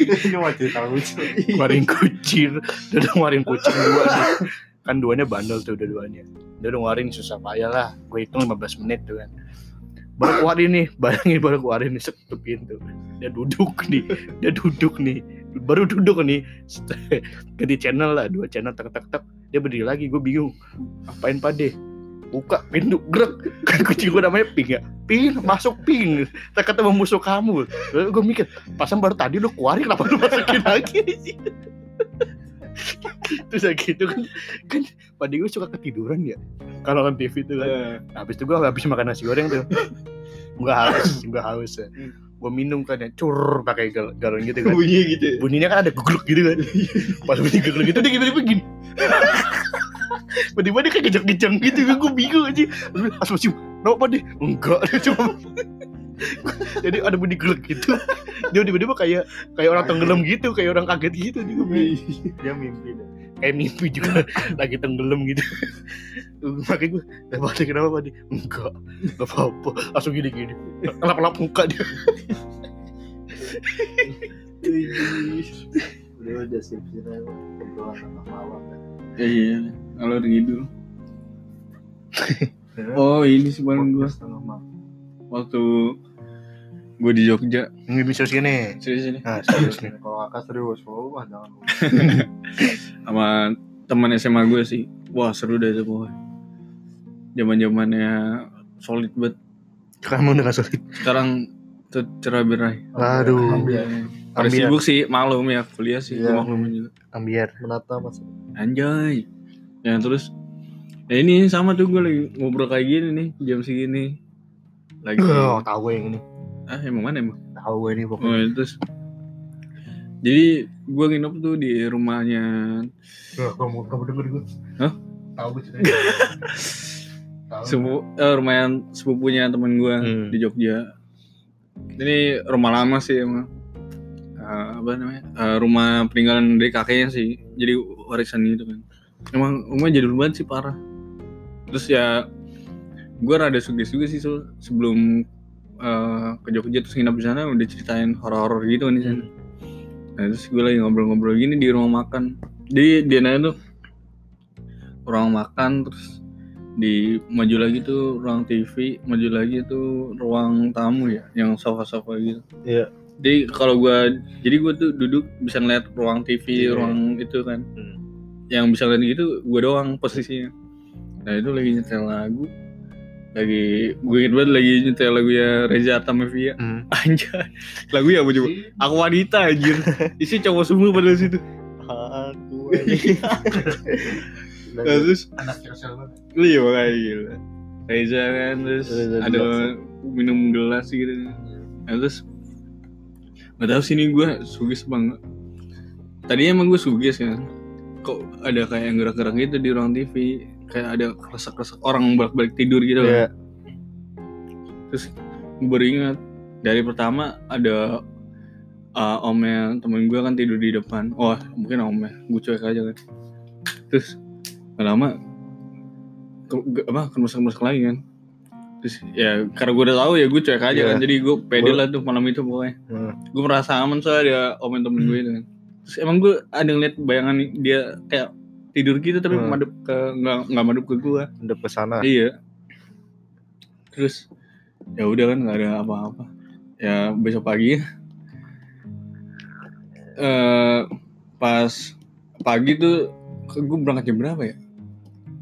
Ini ngeluarin kucing. Udah ngeluarin kucing dua nih kan duanya bandel tuh dua-duanya. Dia udah ngeluarin susah payah lah. Gue hitung 15 menit tuh kan. Baru keluarin nih bayangin baru keluarin nih setup pintu. Dia duduk nih dia duduk nih. Baru duduk nih (laughs) ganti channel lah dua channel tek tek tek. Dia berdiri lagi gue bingung. Apain pade buka pintu grek. Kan kucing gue namanya ping ya? Ping masuk ping. Tak ketemu musuh kamu. Gue mikir pasang baru tadi lu keluarin kenapa lu masukin lagi (laughs) terus kayak gitu kan kan pada gue suka ketiduran ya kalau nonton TV tuh kan. Habis itu gue habis makan nasi goreng tuh. Gue haus gue haus ya. gue minum kan ya cur pakai gal galon gitu kan. Bunyi gitu. ya. bunyinya kan ada gegluk gitu kan. Pas bunyi gegluk gitu dia tiba-tiba gini. Tiba-tiba dia kayak kejang-kejang gitu kan gue bingung aja. Pas masih kenapa deh enggak cuma (laughs) jadi ada bunyi gegluk gitu. Dia tiba-tiba kayak kayak orang tenggelam gitu kayak orang kaget gitu dia gue bingung. dia mimpi deh. Kayak mimpi juga (laughs) lagi tenggelam gitu. (laughs) Makanya gue kenapa deh kenapa Pak Di?" enggak enggak apa-apa. Langsung gini-gini. Lap-lap muka dia? Udah udah malam kan. Iya, kalau gitu. Oh ini sih paling gue Podcast tengah malam. Waktu gue di Jogja. ini bisa sini. Serius ini. nah serius nih. Kalau kakak serius kalau mah jangan. (laughs) Sama teman SMA gue sih. Wah seru deh itu pokoknya. Zaman zamannya solid banget. Kamu udah gak sulit sekarang tuh cerah berai. Waduh. Ambiar. pada Ambiar. sibuk sih maklum ya kuliah sih gue maklumin juga ambiar menata mas. Anjay. Ya terus ya ini sama tuh gue lagi ngobrol kayak gini nih jam segini. Lagi. Oh tahu gue yang ini ah emang mana emang? Tahu gue ini oh, pokoknya terus. Jadi gue nginep tuh di rumahnya. Kamu kamu denger gue Hah? tahu gue (laughs) sepupu eh, rumah yang sepupunya temen gue Hmm. di Jogja. Ini rumah lama sih emang. Eh, apa namanya? Eh, rumah peninggalan dari kakeknya sih. Jadi warisan gitu kan. Emang rumahnya jadul banget sih parah. Terus ya gue rada sugesti juga sih so, sebelum eh, ke Jogja terus nginap di sana udah ceritain horor-horor gitu kan di sana nah terus gue lagi ngobrol-ngobrol gini di rumah makan jadi dia nanya tuh ruang makan terus di maju lagi tuh ruang TV maju lagi tuh ruang tamu ya yang sofa-sofa gitu Iya. jadi kalau gua jadi gua tuh duduk bisa ngeliat ruang TV Iya. ruang itu kan Hmm. yang bisa ngeliat gitu gua doang posisinya nah itu lagi nyetel lagu lagi gue inget banget lagi nyetel lagu ya Reza Artamevia. Hmm. (laughs) anjay. Lagu ya apa coba? Aku wanita anjir. (laughs) Isi cowok semua pada situ. Aku (laughs) Nah, terus? Anak banget. Iya makanya gila. Reza kan terus Reza ada gelas. minum gelas gitu. Nah, terus? Gak tau sih ini gue sugis banget Tadinya emang gue sugis kan. Kok ada kayak yang gerak-gerak gitu di ruang TV Kayak ada keresak-keresak orang balik-balik tidur gitu Iya. kan Terus gue baru ingat Dari pertama ada uh, omnya temen gue kan tidur di depan. Wah mungkin omnya Gue cuek aja kan. Terus gak lama ke, ke- apa kemesak-kemesak lagi kan. Terus ya karena gue udah tahu ya gue cuek aja Iya. kan. Jadi gue pede lah tuh malam itu pokoknya. Hmm. gue merasa aman soalnya ada omen temen gue itu kan. Terus emang gue ada ngeliat bayangan dia kayak tidur gitu tapi Hmm. madep ke nggak nggak madep ke gue Udah pesana. iya terus ya udah kan nggak ada apa-apa ya besok pagi eh pas pagi tuh gue berangkat jam berapa ya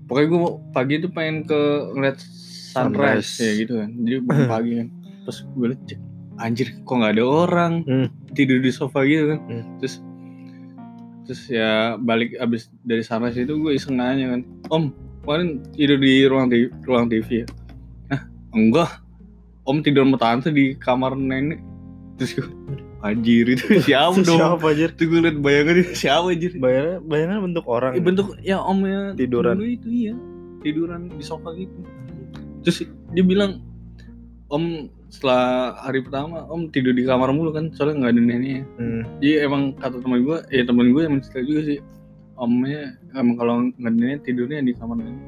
pokoknya gue pagi tuh pengen ke ngeliat sunrise, Sunrise. ya gitu kan jadi bangun (laughs) pagi kan terus gue liat cek anjir kok nggak ada orang Hmm. tidur di sofa gitu kan Hmm. terus terus ya balik abis dari sunrise itu gue iseng nanya kan om kemarin tidur di ruang TV, ruang TV ya? Nah enggak. Om tidur sama tante di kamar nenek. Terus gue anjir itu (laughs) siapa dong? Siapa anjir? itu gue liat bayangan itu siapa anjir? Bayangan, bayangan bentuk orang. Eh, bentuk ya omnya Tiduran. dulu itu iya. Tiduran di sofa gitu. Terus dia bilang om setelah hari pertama om tidur di kamar mulu kan soalnya nggak ada neneknya. Hmm. jadi emang kata teman gue ya teman gue yang mencerita juga sih. Omnya emang kalau nggak ada nenek tidurnya di kamar nenek.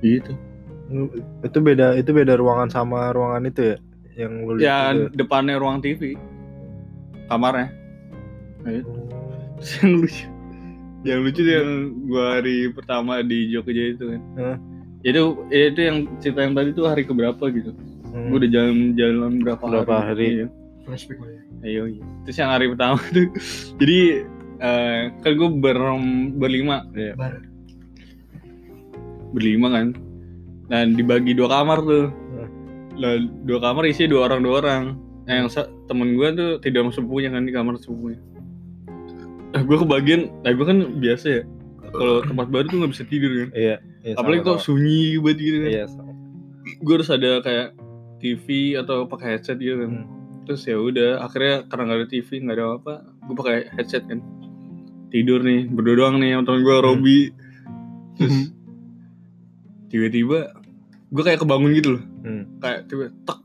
Gitu. Itu beda itu beda ruangan sama ruangan itu ya yang lu ya itu. depannya ruang TV kamarnya. Nah, itu. Terus yang lucu. Yang lucu yang gua hari pertama di Jogja itu kan. Hah? itu itu yang cerita yang tadi tuh hari keberapa gitu Hmm. gua udah jalan-jalan berapa, Berapa hari? Iya. flashback lah ya Ayo, iya. Terus yang hari pertama (laughs) tuh, jadi eh, kan gue ber, berlima, Iya. Bar. berlima kan, dan dibagi dua kamar tuh. Hmm. Lah dua kamar isi dua orang dua orang. Nah, yang sa- temen gue tuh tidak sama sepupunya kan di kamar sepupunya. Nah, gue kebagian, nah gue kan biasa ya. Kalau tempat baru tuh nggak bisa tidur kan. Iya, iya, Apalagi kok sunyi banget gitu kan. Iya, sama. Gue harus ada kayak TV atau pakai headset gitu kan. Hmm. Terus ya udah, akhirnya karena nggak ada TV, nggak ada apa, gue pakai headset kan. Tidur nih, berdua doang nih sama temen gue Hmm. Robi. Terus tiba-tiba gue kayak kebangun gitu loh. Hmm. Kayak tiba tek.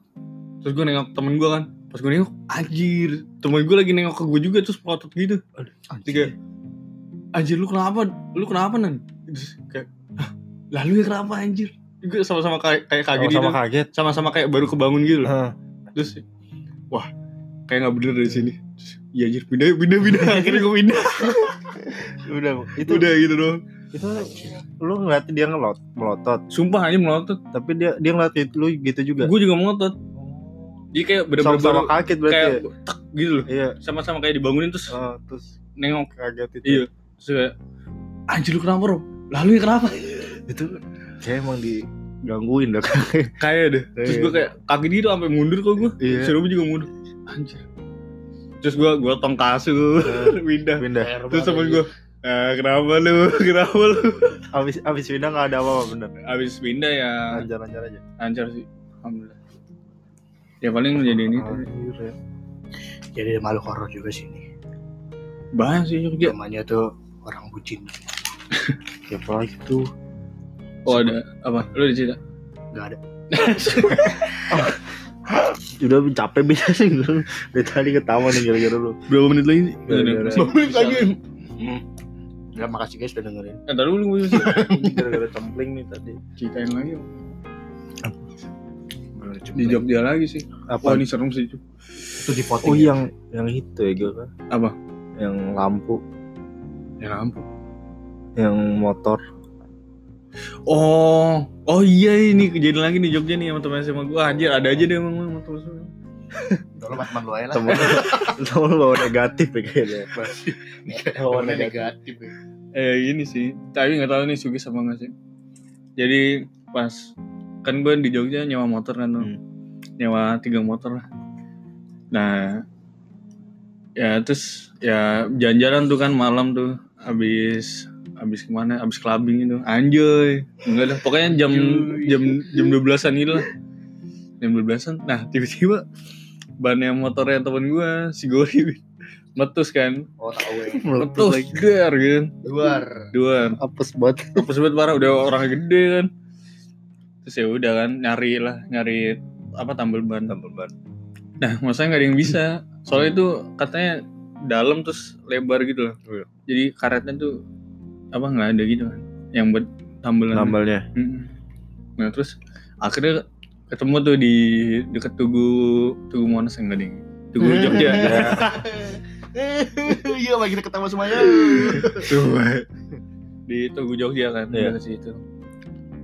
Terus gue nengok temen gue kan. Pas gue nengok, anjir. Temen gue lagi nengok ke gue juga terus melotot gitu. Kayak, anjir lu kenapa? Lu kenapa nan? Terus kayak, "Hah, lalu ya kenapa anjir? Gue sama-sama kayak, kayak kaget gitu. Sama-sama kaget. Sama-sama kayak baru kebangun gitu loh terus wah kayak nggak bener dari sini iya anjir pindah pindah pindah (laughs) akhirnya gue pindah Udah, (laughs) itu udah gitu doang itu lu ngeliat dia ngelot melotot, sumpah aja melotot tapi dia dia ngeliat lu gitu juga. gue juga melotot jadi kayak bener-bener Sama-sama baru kaget berarti. kayak ya? tak gitu loh Iya. sama-sama kayak dibangunin terus Oh, terus nengok kaget itu. iya terus kayak anjir lu kenapa bro lalu ya kenapa Itu kayak emang digangguin dah. (laughs) kayak deh terus Iya. gue kayak kaki dia tuh sampai mundur kok gue Iya. Robi juga mundur anjir terus gue gue tong kasur (laughs) pindah Pindah. terus temen gue ah, kenapa lu (laughs) kenapa lu Abis abis pindah nggak ada apa-apa bener. abis pindah ya Lancar-lancar aja. lancar sih alhamdulillah ya paling menjadi ini ya. Jadi ada makhluk horor juga sini. banyak sih Jogja Namanya tuh orang bucin. Siapa tuh? Oh ada. Apa? Lu di cerita? Gak ada. (laughs) udah capek bisa sih gue dari tadi ketawa nih gara-gara lu. Berapa menit lagi? Berapa menit? Lagi. Ya makasih guys udah dengerin. Entar dulu gue sih gara-gara cempling nih tadi. Ceritain lagi. Di Jogja lagi sih. Apa? Wah ini serem sih Cuk. itu di voting. oh ya? yang yang itu ya gue Apa? yang lampu. Ya lampu. Yang motor oh oh iya ini kejadian lagi di Jogja nih sama teman SMA gue anjir ada aja deh emang emang teman SMA Kalau teman lu aja lah. temen temen lu bawa negatif ya kayaknya (laughs) bawa negatif negatif. ya. eh ini sih tapi nggak tahu nih Sugi sama nggak sih jadi pas kan gue di Jogja nyewa motor kan tuh Hmm. nyewa tiga motor lah nah ya terus ya jalan-jalan tuh kan malam tuh habis habis ke mana? Habis clubbing itu. Anjoy enggak dah pokoknya jam jam jam 12-an gitu lah jam 12-an nah tiba-tiba bannya motornya temen gue si Gori (laughs) metus kan. Oh tahu ya. metus der gitu Luar. dua apes banget. (laughs) Apes banget parah. Udah orang gede kan. Terus ya udah kan. Nyari lah nyari apa tambal ban. Tambal ban. Nah masalahnya nggak ada yang bisa. Soalnya itu katanya dalam terus lebar gitu loh Iya. jadi karetnya tuh apa nggak ada gitu kan? Yang buat tambalan tambalnya Mm-mm. nah terus akhirnya ketemu tuh di deket tugu tugu monas yang gede tugu jogja. (laughs) Iya lagi ketemu semuanya. tuh di tugu jogja kan Iya. deket situ.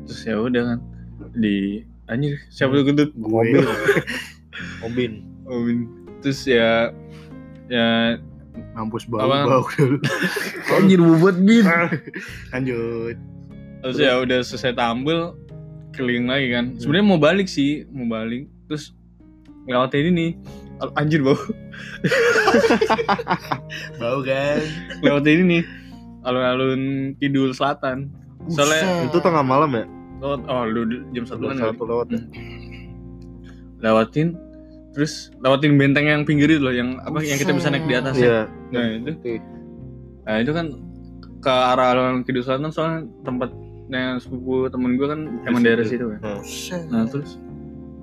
Terus ya udah kan di anjir siapa tuh kentut mobil. Mobil terus ya ya Mampus bau bau. (laughs) Dulu. anjir bobot bin Lanjut. terus ya udah selesai tampil keliling lagi kan. Sebenarnya mau balik sih mau balik. Terus lewatin ini nih Al- anjir bau. (laughs) Bau kan. lewatin ini nih alun-alun kidul selatan. Soalnya- itu tengah malam ya? Oh, oh lu jam satu kan satu lewat ya? Lewatin terus lewatin benteng yang pinggir itu loh yang apa yang kita bisa naik di atas ya. Iya. Nah itu. Nah itu kan ke arah alun kidul selatan soalnya tempatnya sepupu temen gue kan emang daerah situ kan Buset. Nah terus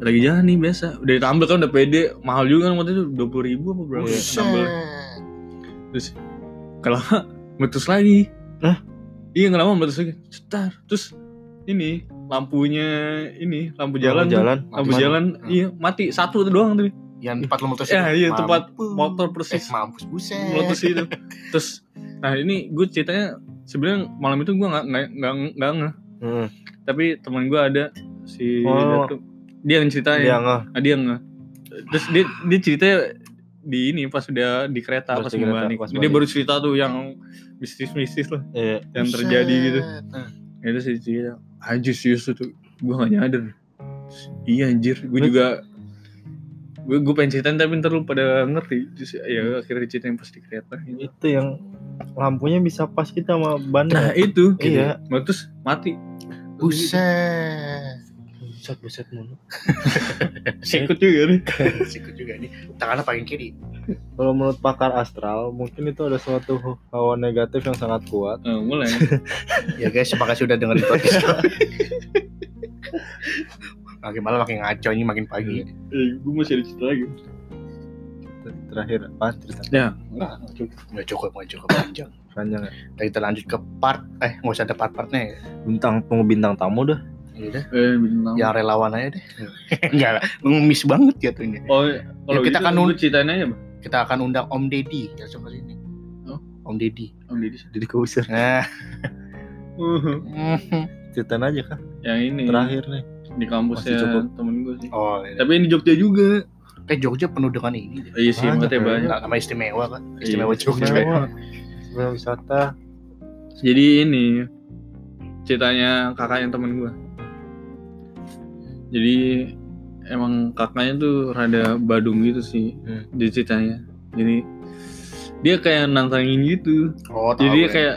lagi jalan nih biasa. Udah ditambel kan udah pede. Mahal juga kan waktu itu dua puluh ribu apa berapa ya terus kalau meletus lagi. Hah? iya nggak lama meletus lagi. Cetar terus ini lampunya ini lampu jalan tuh. jalan lampu Mati. jalan Hmm. iya mati satu doang tuh Yang tempat lu meletus ya itu? iya tempat Mampus. motor Eh persis mampus buset. meletus itu terus nah ini gue ceritanya sebenarnya malam itu gue nggak nggak nggak nggak. Hmm. tapi teman gue ada si Oh. Datu. dia yang ceritain dia nggak Nah, dia nggak terus dia dia ceritanya di ini pas udah di kereta Pas pas, di mau kereta, balik pas dia baru cerita tuh yang mistis-mistis lah iya yang Buset. terjadi gitu Nah, itu sih cerita anjir serius tuh gue gak nyadar. Iya anjir. Gue juga gue gue pengen ceritain tapi ntar lu pada ngerti. Terus ya akhirnya diceritain pas di kereta gitu. itu yang lampunya bisa pas kita sama ban nah itu. Iya. Nah, terus mati. Buset. Buset buset mulu (laughs) sikut juga nih (laughs) Sikut juga nih. Tangannya paling kiri. kalau menurut pakar astral mungkin itu ada suatu hawa negatif yang sangat kuat Eh, mulai (laughs) Ya guys, terima kasih udah dengerin podcast makin malam makin ngaco ini makin pagi. eh, gue masih ada cerita lagi terakhir apa cerita ya enggak Nggak cukup, nggak cukup panjang. panjang ya kita lanjut ke part eh nggak usah ada part-partnya ya. bintang tunggu bintang tamu dah Dah. eh bintang Yang relawan aja deh. (laughs) Enggak lah, ngemis banget jatuhnya. oh kalau kita gitu kan ceritain aja Bang. Kita akan undang Om Deddy langsung ke sini. Oh. Om Deddy. Om Deddy jadi keusir (laughs) Nah, (laughs) ceritain aja kan yang ini terakhir nih di kampusnya Masih cukup. temen gue sih oh, ini. tapi ini Jogja juga eh Jogja penuh dengan ini. deh. iya sih Banyak, ya. banyak nama istimewa kan. Istimewa Iya, Jogja. istimewa Istimewa wisata jadi ini ceritanya kakaknya temen gue jadi emang kakaknya tuh rada badung gitu sih Hmm. di ceritanya jadi dia kayak nantangin gitu Oh, tahu jadi ya. kayak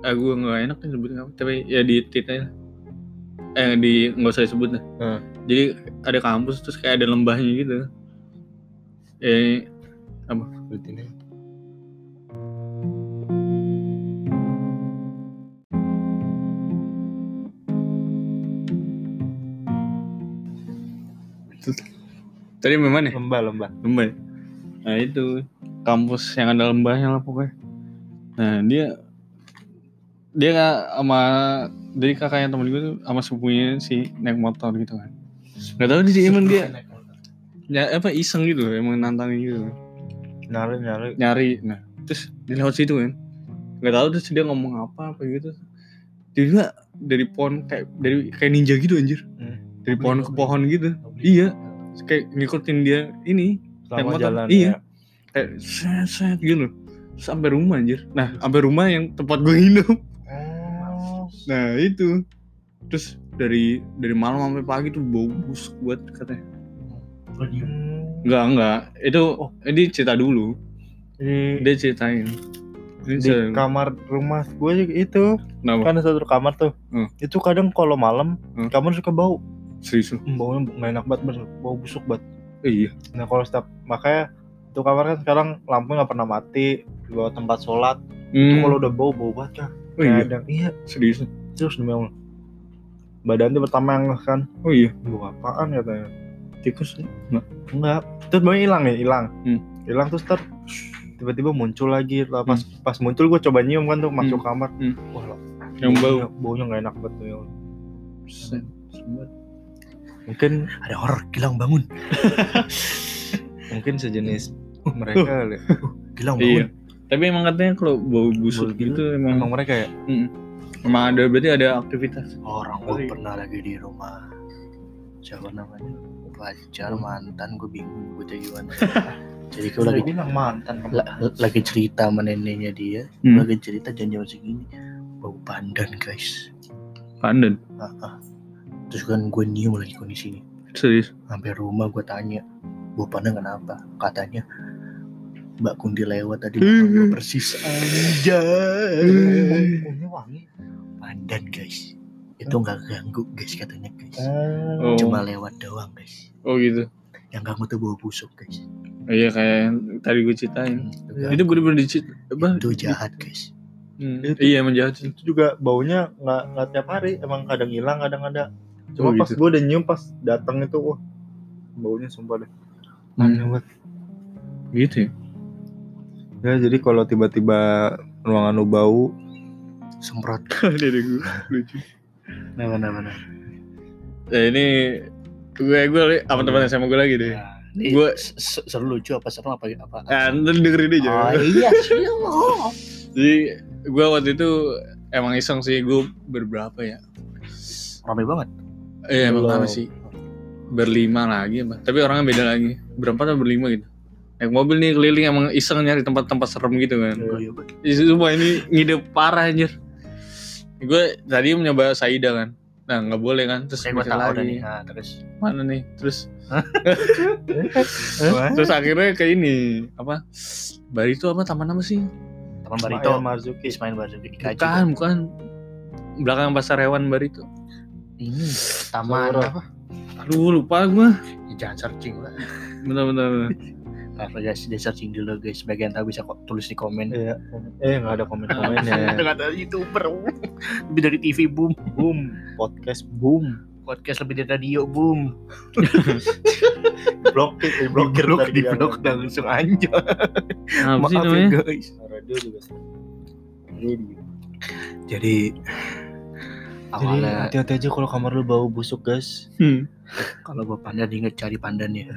ah gue nggak enak nih sebutin apa tapi ya di ceritanya eh di nggak usah disebut Hmm. jadi ada kampus terus kayak ada lembahnya gitu eh Berarti ini. Tadi memang ya? lembah lembah Lembah. ya? Nah itu kampus yang ada lembahnya lah pokoknya. Nah dia dia nggak sama dari kakaknya temen gue tuh sama sepupunya si naik motor gitu kan. Gak tau sih emang dia ya apa iseng gitu loh, emang nantangin gitu nyari nyari nyari nah terus di lewat situ kan nggak tahu terus dia ngomong apa apa gitu tiba dari pohon kayak dari kayak ninja gitu anjir Hmm. Dari pohon ke pohon gitu. Iya. Kayak ngikutin dia ini selama motor. jalan Iya. ya. kayak set set gitu. Sampai rumah anjir. Nah sampai rumah yang tempat gue hidup Oh. nah itu. Terus dari dari malam sampai pagi tuh bau busuk buat katanya. Enggak enggak itu ini cerita dulu. Di, dia ceritain. Ini di kamar rumah gue itu kenapa? kan ada satu kamar tuh. Hmm. itu kadang kalau malam Hmm. kamar suka bau serius lu? Hmm, baunya nggak enak banget bener. bau busuk banget. Iya. Nah kalau setiap makanya itu kamar kan sekarang lampu nggak pernah mati di bawah tempat sholat. Itu Hmm. kalau udah bau bau banget kan oh iya? Kadang, iya. Serius? Terus demi Allah. Badan tuh pertama yang kan. Oh iya? Bau apaan katanya. Tikus enggak enggak terus baunya hilang nih hilang. Hmm. hilang terus ter tiba-tiba muncul lagi. Lah pas pas muncul gue coba nyium kan tuh masuk kamar. Hmm. wah lah, yang bau. Baunya- nggak enak banget tuh ya. Mungkin Ada horor Gilang bangun. (laughs) mungkin sejenis mereka kali. Gilang iya bangun. tapi emang katanya kalau bau busuk Bau gitu, emang emang mereka ya Mm. emang ada berarti ada aktivitas Orang gue pernah lagi di rumah siapa namanya pacar mantan gue bingung gue (laughs) jadi gimana. Jadi gue lagi bilang mantan la- lagi cerita sama neneknya dia, Hmm. lagi cerita jam-jam segini bau pandan guys. pandan Ah, ah. Terus kan gue nyium lagi kondisi ini. serius Sampai rumah gue tanya, bau pandan kenapa? Katanya Mbak Kundi lewat tadi gue persis anjay. baunya wangi Pandan guys. Itu nggak ganggu guys katanya guys. Oh. Cuma lewat doang guys. oh gitu Yang ganggu tuh bau busuk guys. Oh, iya kayak yang tadi gue ceritain Hmm, itu bener-bener dicit apa itu jahat guys. Hmm. Itu- iya emang jahat sih itu juga baunya nggak nggak tiap hari emang kadang hilang kadang ada cuma Oh, pas gitu. gue udah nyium pas datang itu wah baunya sumpah deh Hmm. aneh banget gitu ya ya jadi kalau tiba-tiba ruangan lu bau Semprot. (laughs) deh gue (laughs) lucu Nah, mana mana. ya ini gue gue sama teman sama gue lagi deh Nah, se- seru lucu apa serem apa apa? nah ntar dengerin aja Oh iya (laughs) siap. jadi gue waktu itu emang iseng sih gue berberapa ya Rame banget. Iya emang rame sih. Berlima lagi apa tapi orangnya beda lagi. Berempat atau berlima gitu? Naik mobil nih keliling emang iseng nyari tempat-tempat serem gitu kan. Oh, iya, Bang. Semua ini ngide parah anjir. Gue tadi mencoba Saida kan. Nah nggak boleh kan terus Saya gue tahu lagi. nih. Nah, terus? Mana nih? Terus? (laughs) Terus akhirnya ke ini apa? Barito apa taman apa sih? Ismail Barito. Marzuki. Ismail Marzuki bukan bukan. Belakang pasar hewan Barito Ini taman Soro. apa? aduh lupa gue Ya, jangan searching lah. bener-bener Nah, guys, dia searching dulu guys. Bagian tahu bisa kok tulis di komen. Iya. eh nggak ada komen-komennya (laughs) Dengan ada youtuber. Lebih dari TV boom. boom podcast boom Podcast lebih dari radio boom. blokir eh, blokir blok di blok dan langsung anjir. apa sih Maaf ya guys. radio juga jadi Jadi hati-hati aja kalau kamar lu bau busuk guys hmm. kalau gua pandan inget cari pandannya.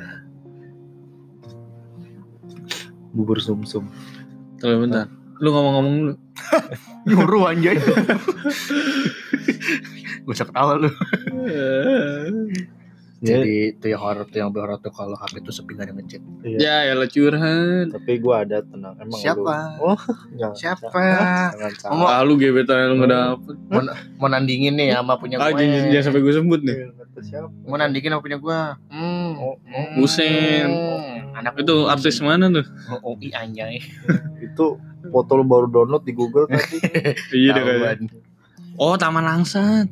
bubur sumsum Tunggu bentar lu ngomong-ngomong dulu (laughs) Nyuruh anjay. (laughs) Gak usah ketawa lu. (laughs) Ya, Jadi itu yang horor tuh yang horor tuh kalau HP itu sepi gak ada iya. ya ya curhat tapi gua ada tenang emang Siapa? lu oh jangan Siapa? Ngomong- ah lu gebetan lu nggak dapet Mau nandingin nih sama punya ah gue. jangan, jangan sampai gue sebut nih Iya, siapa Mau nandingin sama punya gue. Hmm. Oh, oh. Hmm. Anak itu artis mana tuh Oh, i anjay. itu foto lu baru download di Google tadi iya deh oh taman langsat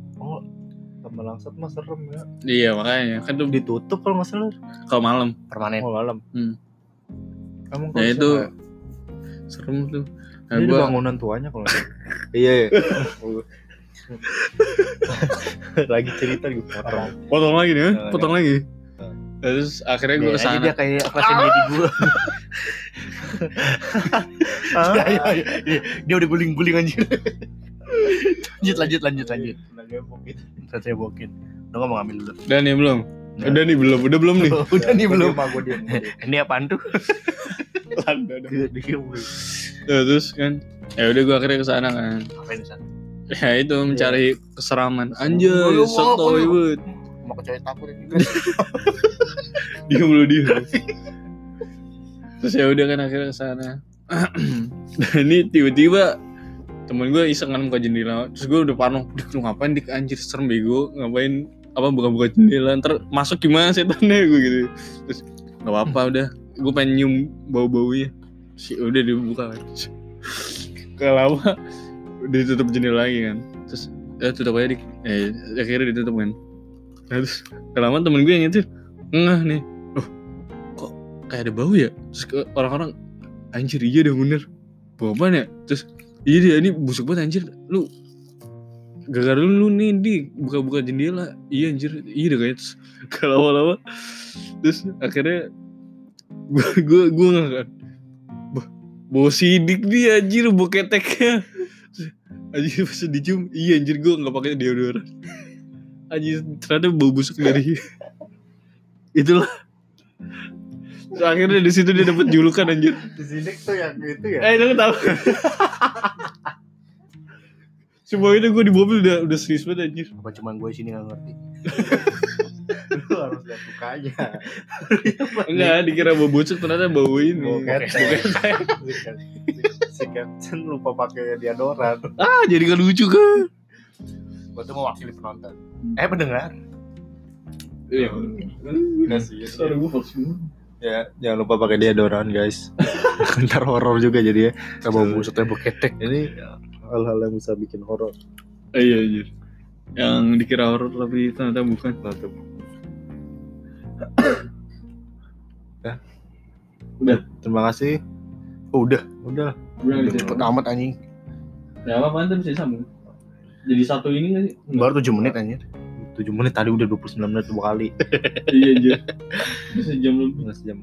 oh tambah langsat mah serem ya iya makanya kan tuh ditutup kalau nggak salah kalau malam Permanen. oh malam Hmm. emang ya kalau itu siapa? serem tuh nah, Ini gua bangunan tuanya kalau nggak salah. iya iya (laughs) lagi cerita gitu potong potong lagi nih ya Jangan, potong lagi terus akhirnya gue ke sana dia kayak kelasnya dia di gua. Ya, ya, ya. Dia udah guling-guling anjir. Lanjut lanjut lanjut lanjut. Saya bokin. Udah nggak mau ngambil dulu. udah nih belum Udah. udah nih belum udah belum nih (laughs) Udah nih belum. Gue dia. Ini apaan tuh? (laughs) Nah, terus kan ya udah gue akhirnya ke sana kan di sana? ya itu mencari keseraman apa toy lu? banget Mau ke cewek takut (laughs) ini. dia mulu dia terus ya udah kan akhirnya ke sana (clears throat) dan ini tiba-tiba temen gue iseng kan buka jendela. Terus gue udah parno "Dik, lu ngapain dik? Anjir serem bego. Ngapain apa buka-buka jendela? Ntar masuk gimana setannya gue gitu. Terus nggak apa-apa udah. Gue pengen nyium bau-baunya sih udah dibuka. Kan gak lama udah ditutup jendela lagi kan. Terus ya tutup aja dik. Eh akhirnya ditutup kan. Nah, terus gak lama temen gue yang nyetir ngeh nih. Loh kok kayak ada bau ya? Terus orang-orang anjir iya dah bener. Bau apaan ya? Terus iya dia ini busuk banget anjir. Lu gara-gara lu, lu nih di buka-buka jendela. Iya anjir. Iya kayaknya terus gak lama-lama. Terus akhirnya gue gue gue nggak kan Bah, bau sidik dia anjir bau keteknya. Terus, anjir pas dicium iya anjir gue nggak pakai deodoran. (laughs) Anjir ternyata bau busuk dari (laughs) itulah Terus akhirnya di situ dia dapat julukan anjir Sidik tuh yang itu ya. eh lu tahu Semua itu gue di mobil udah udah serius banget anjir Apa cuman gue sini gak ngerti? Lu harus lihat mukanya. Enggak dikira bau busuk ternyata bau ini Bau ketek. Si Captain lupa pakai deodoran. Ah jadi gak lucu kan Gue tuh mewakili penonton. Eh pendengar. Iya Kasih. Suara gue vaksin Ya, jangan lupa pakai deodoran, guys. (laughs) Ntar horor juga jadi ya. Busuk tapi bau ketek. Ini hal-hal yang bisa bikin horor. Iya anjir Yang dikira horor tapi ternyata bukan Tutup. Ya. (coughs) Udah. Terima kasih. Oh, udah. Udah. Cepet amat anjing. Ya apa apaan bisa sambung Jadi satu ini gak sih? Baru 7 menit anjir. 7 menit tadi udah 29 menit dua kali. (laughs) Iya anjir Bisa jam lebih Nggak sejam.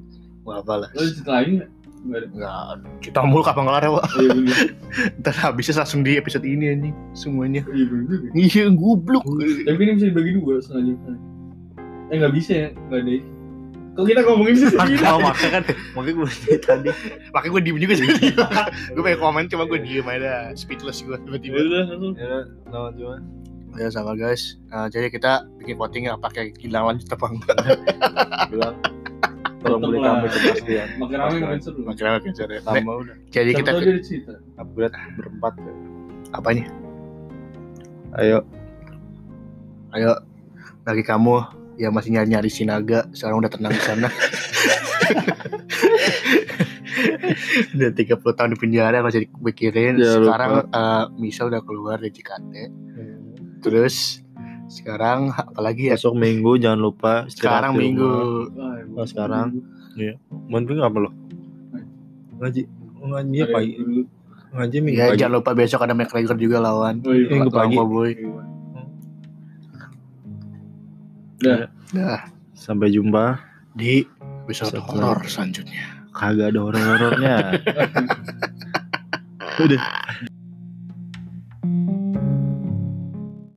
Gak apa lah. Lo cerita lain gak? Gak ada Enggak. Kita mulu kapan kelar ya, Pak? Iya bener (laughs) Ntar habisnya langsung di episode ini anjing. Semuanya. Iya bener. Iya, goblok. Tapi ini bisa dibagi dua selanjutnya Eh gak bisa ya? Gak ada Kok kita ngomongin sih Makanya makanya kan makanya gue dari tadi. Makanya gue diem juga sih. (laughs) gue pengen komen cuma gue diem aja speechless gue tiba-tiba. Udah langsung Ya, lawan cuma. Ya sama guys. Nah, jadi kita bikin voting (laughs) ya pakai kilang lanjut apa enggak. Bilang tolong beli kami kepastian. Makin rame makin seru makin seru ya. Tambah udah. Jadi kita Upgrade berempat. ya. apanya? Ayo. Ayo bagi kamu yang masih nyari-nyari Sinaga, sekarang udah tenang di sana. (laughs) udah 30 tahun di penjara masih dipikirin. Ya, sekarang eh, Misal udah keluar dari JKT. Terus sekarang apalagi ya? Besok minggu jangan lupa Sekarang minggu. Oh, sekarang. Minggu apa lo? Ngaji. Ngaji Ada pagi. Ngaji minggu Ya pagi. jangan lupa besok ada McGregor juga lawan. Oh iya Minggu pagi. Boboy. Udah Nah, Sampai jumpa. di episode Episode horor selanjutnya. Kagak ada horor-horornya. (laughs) Udah.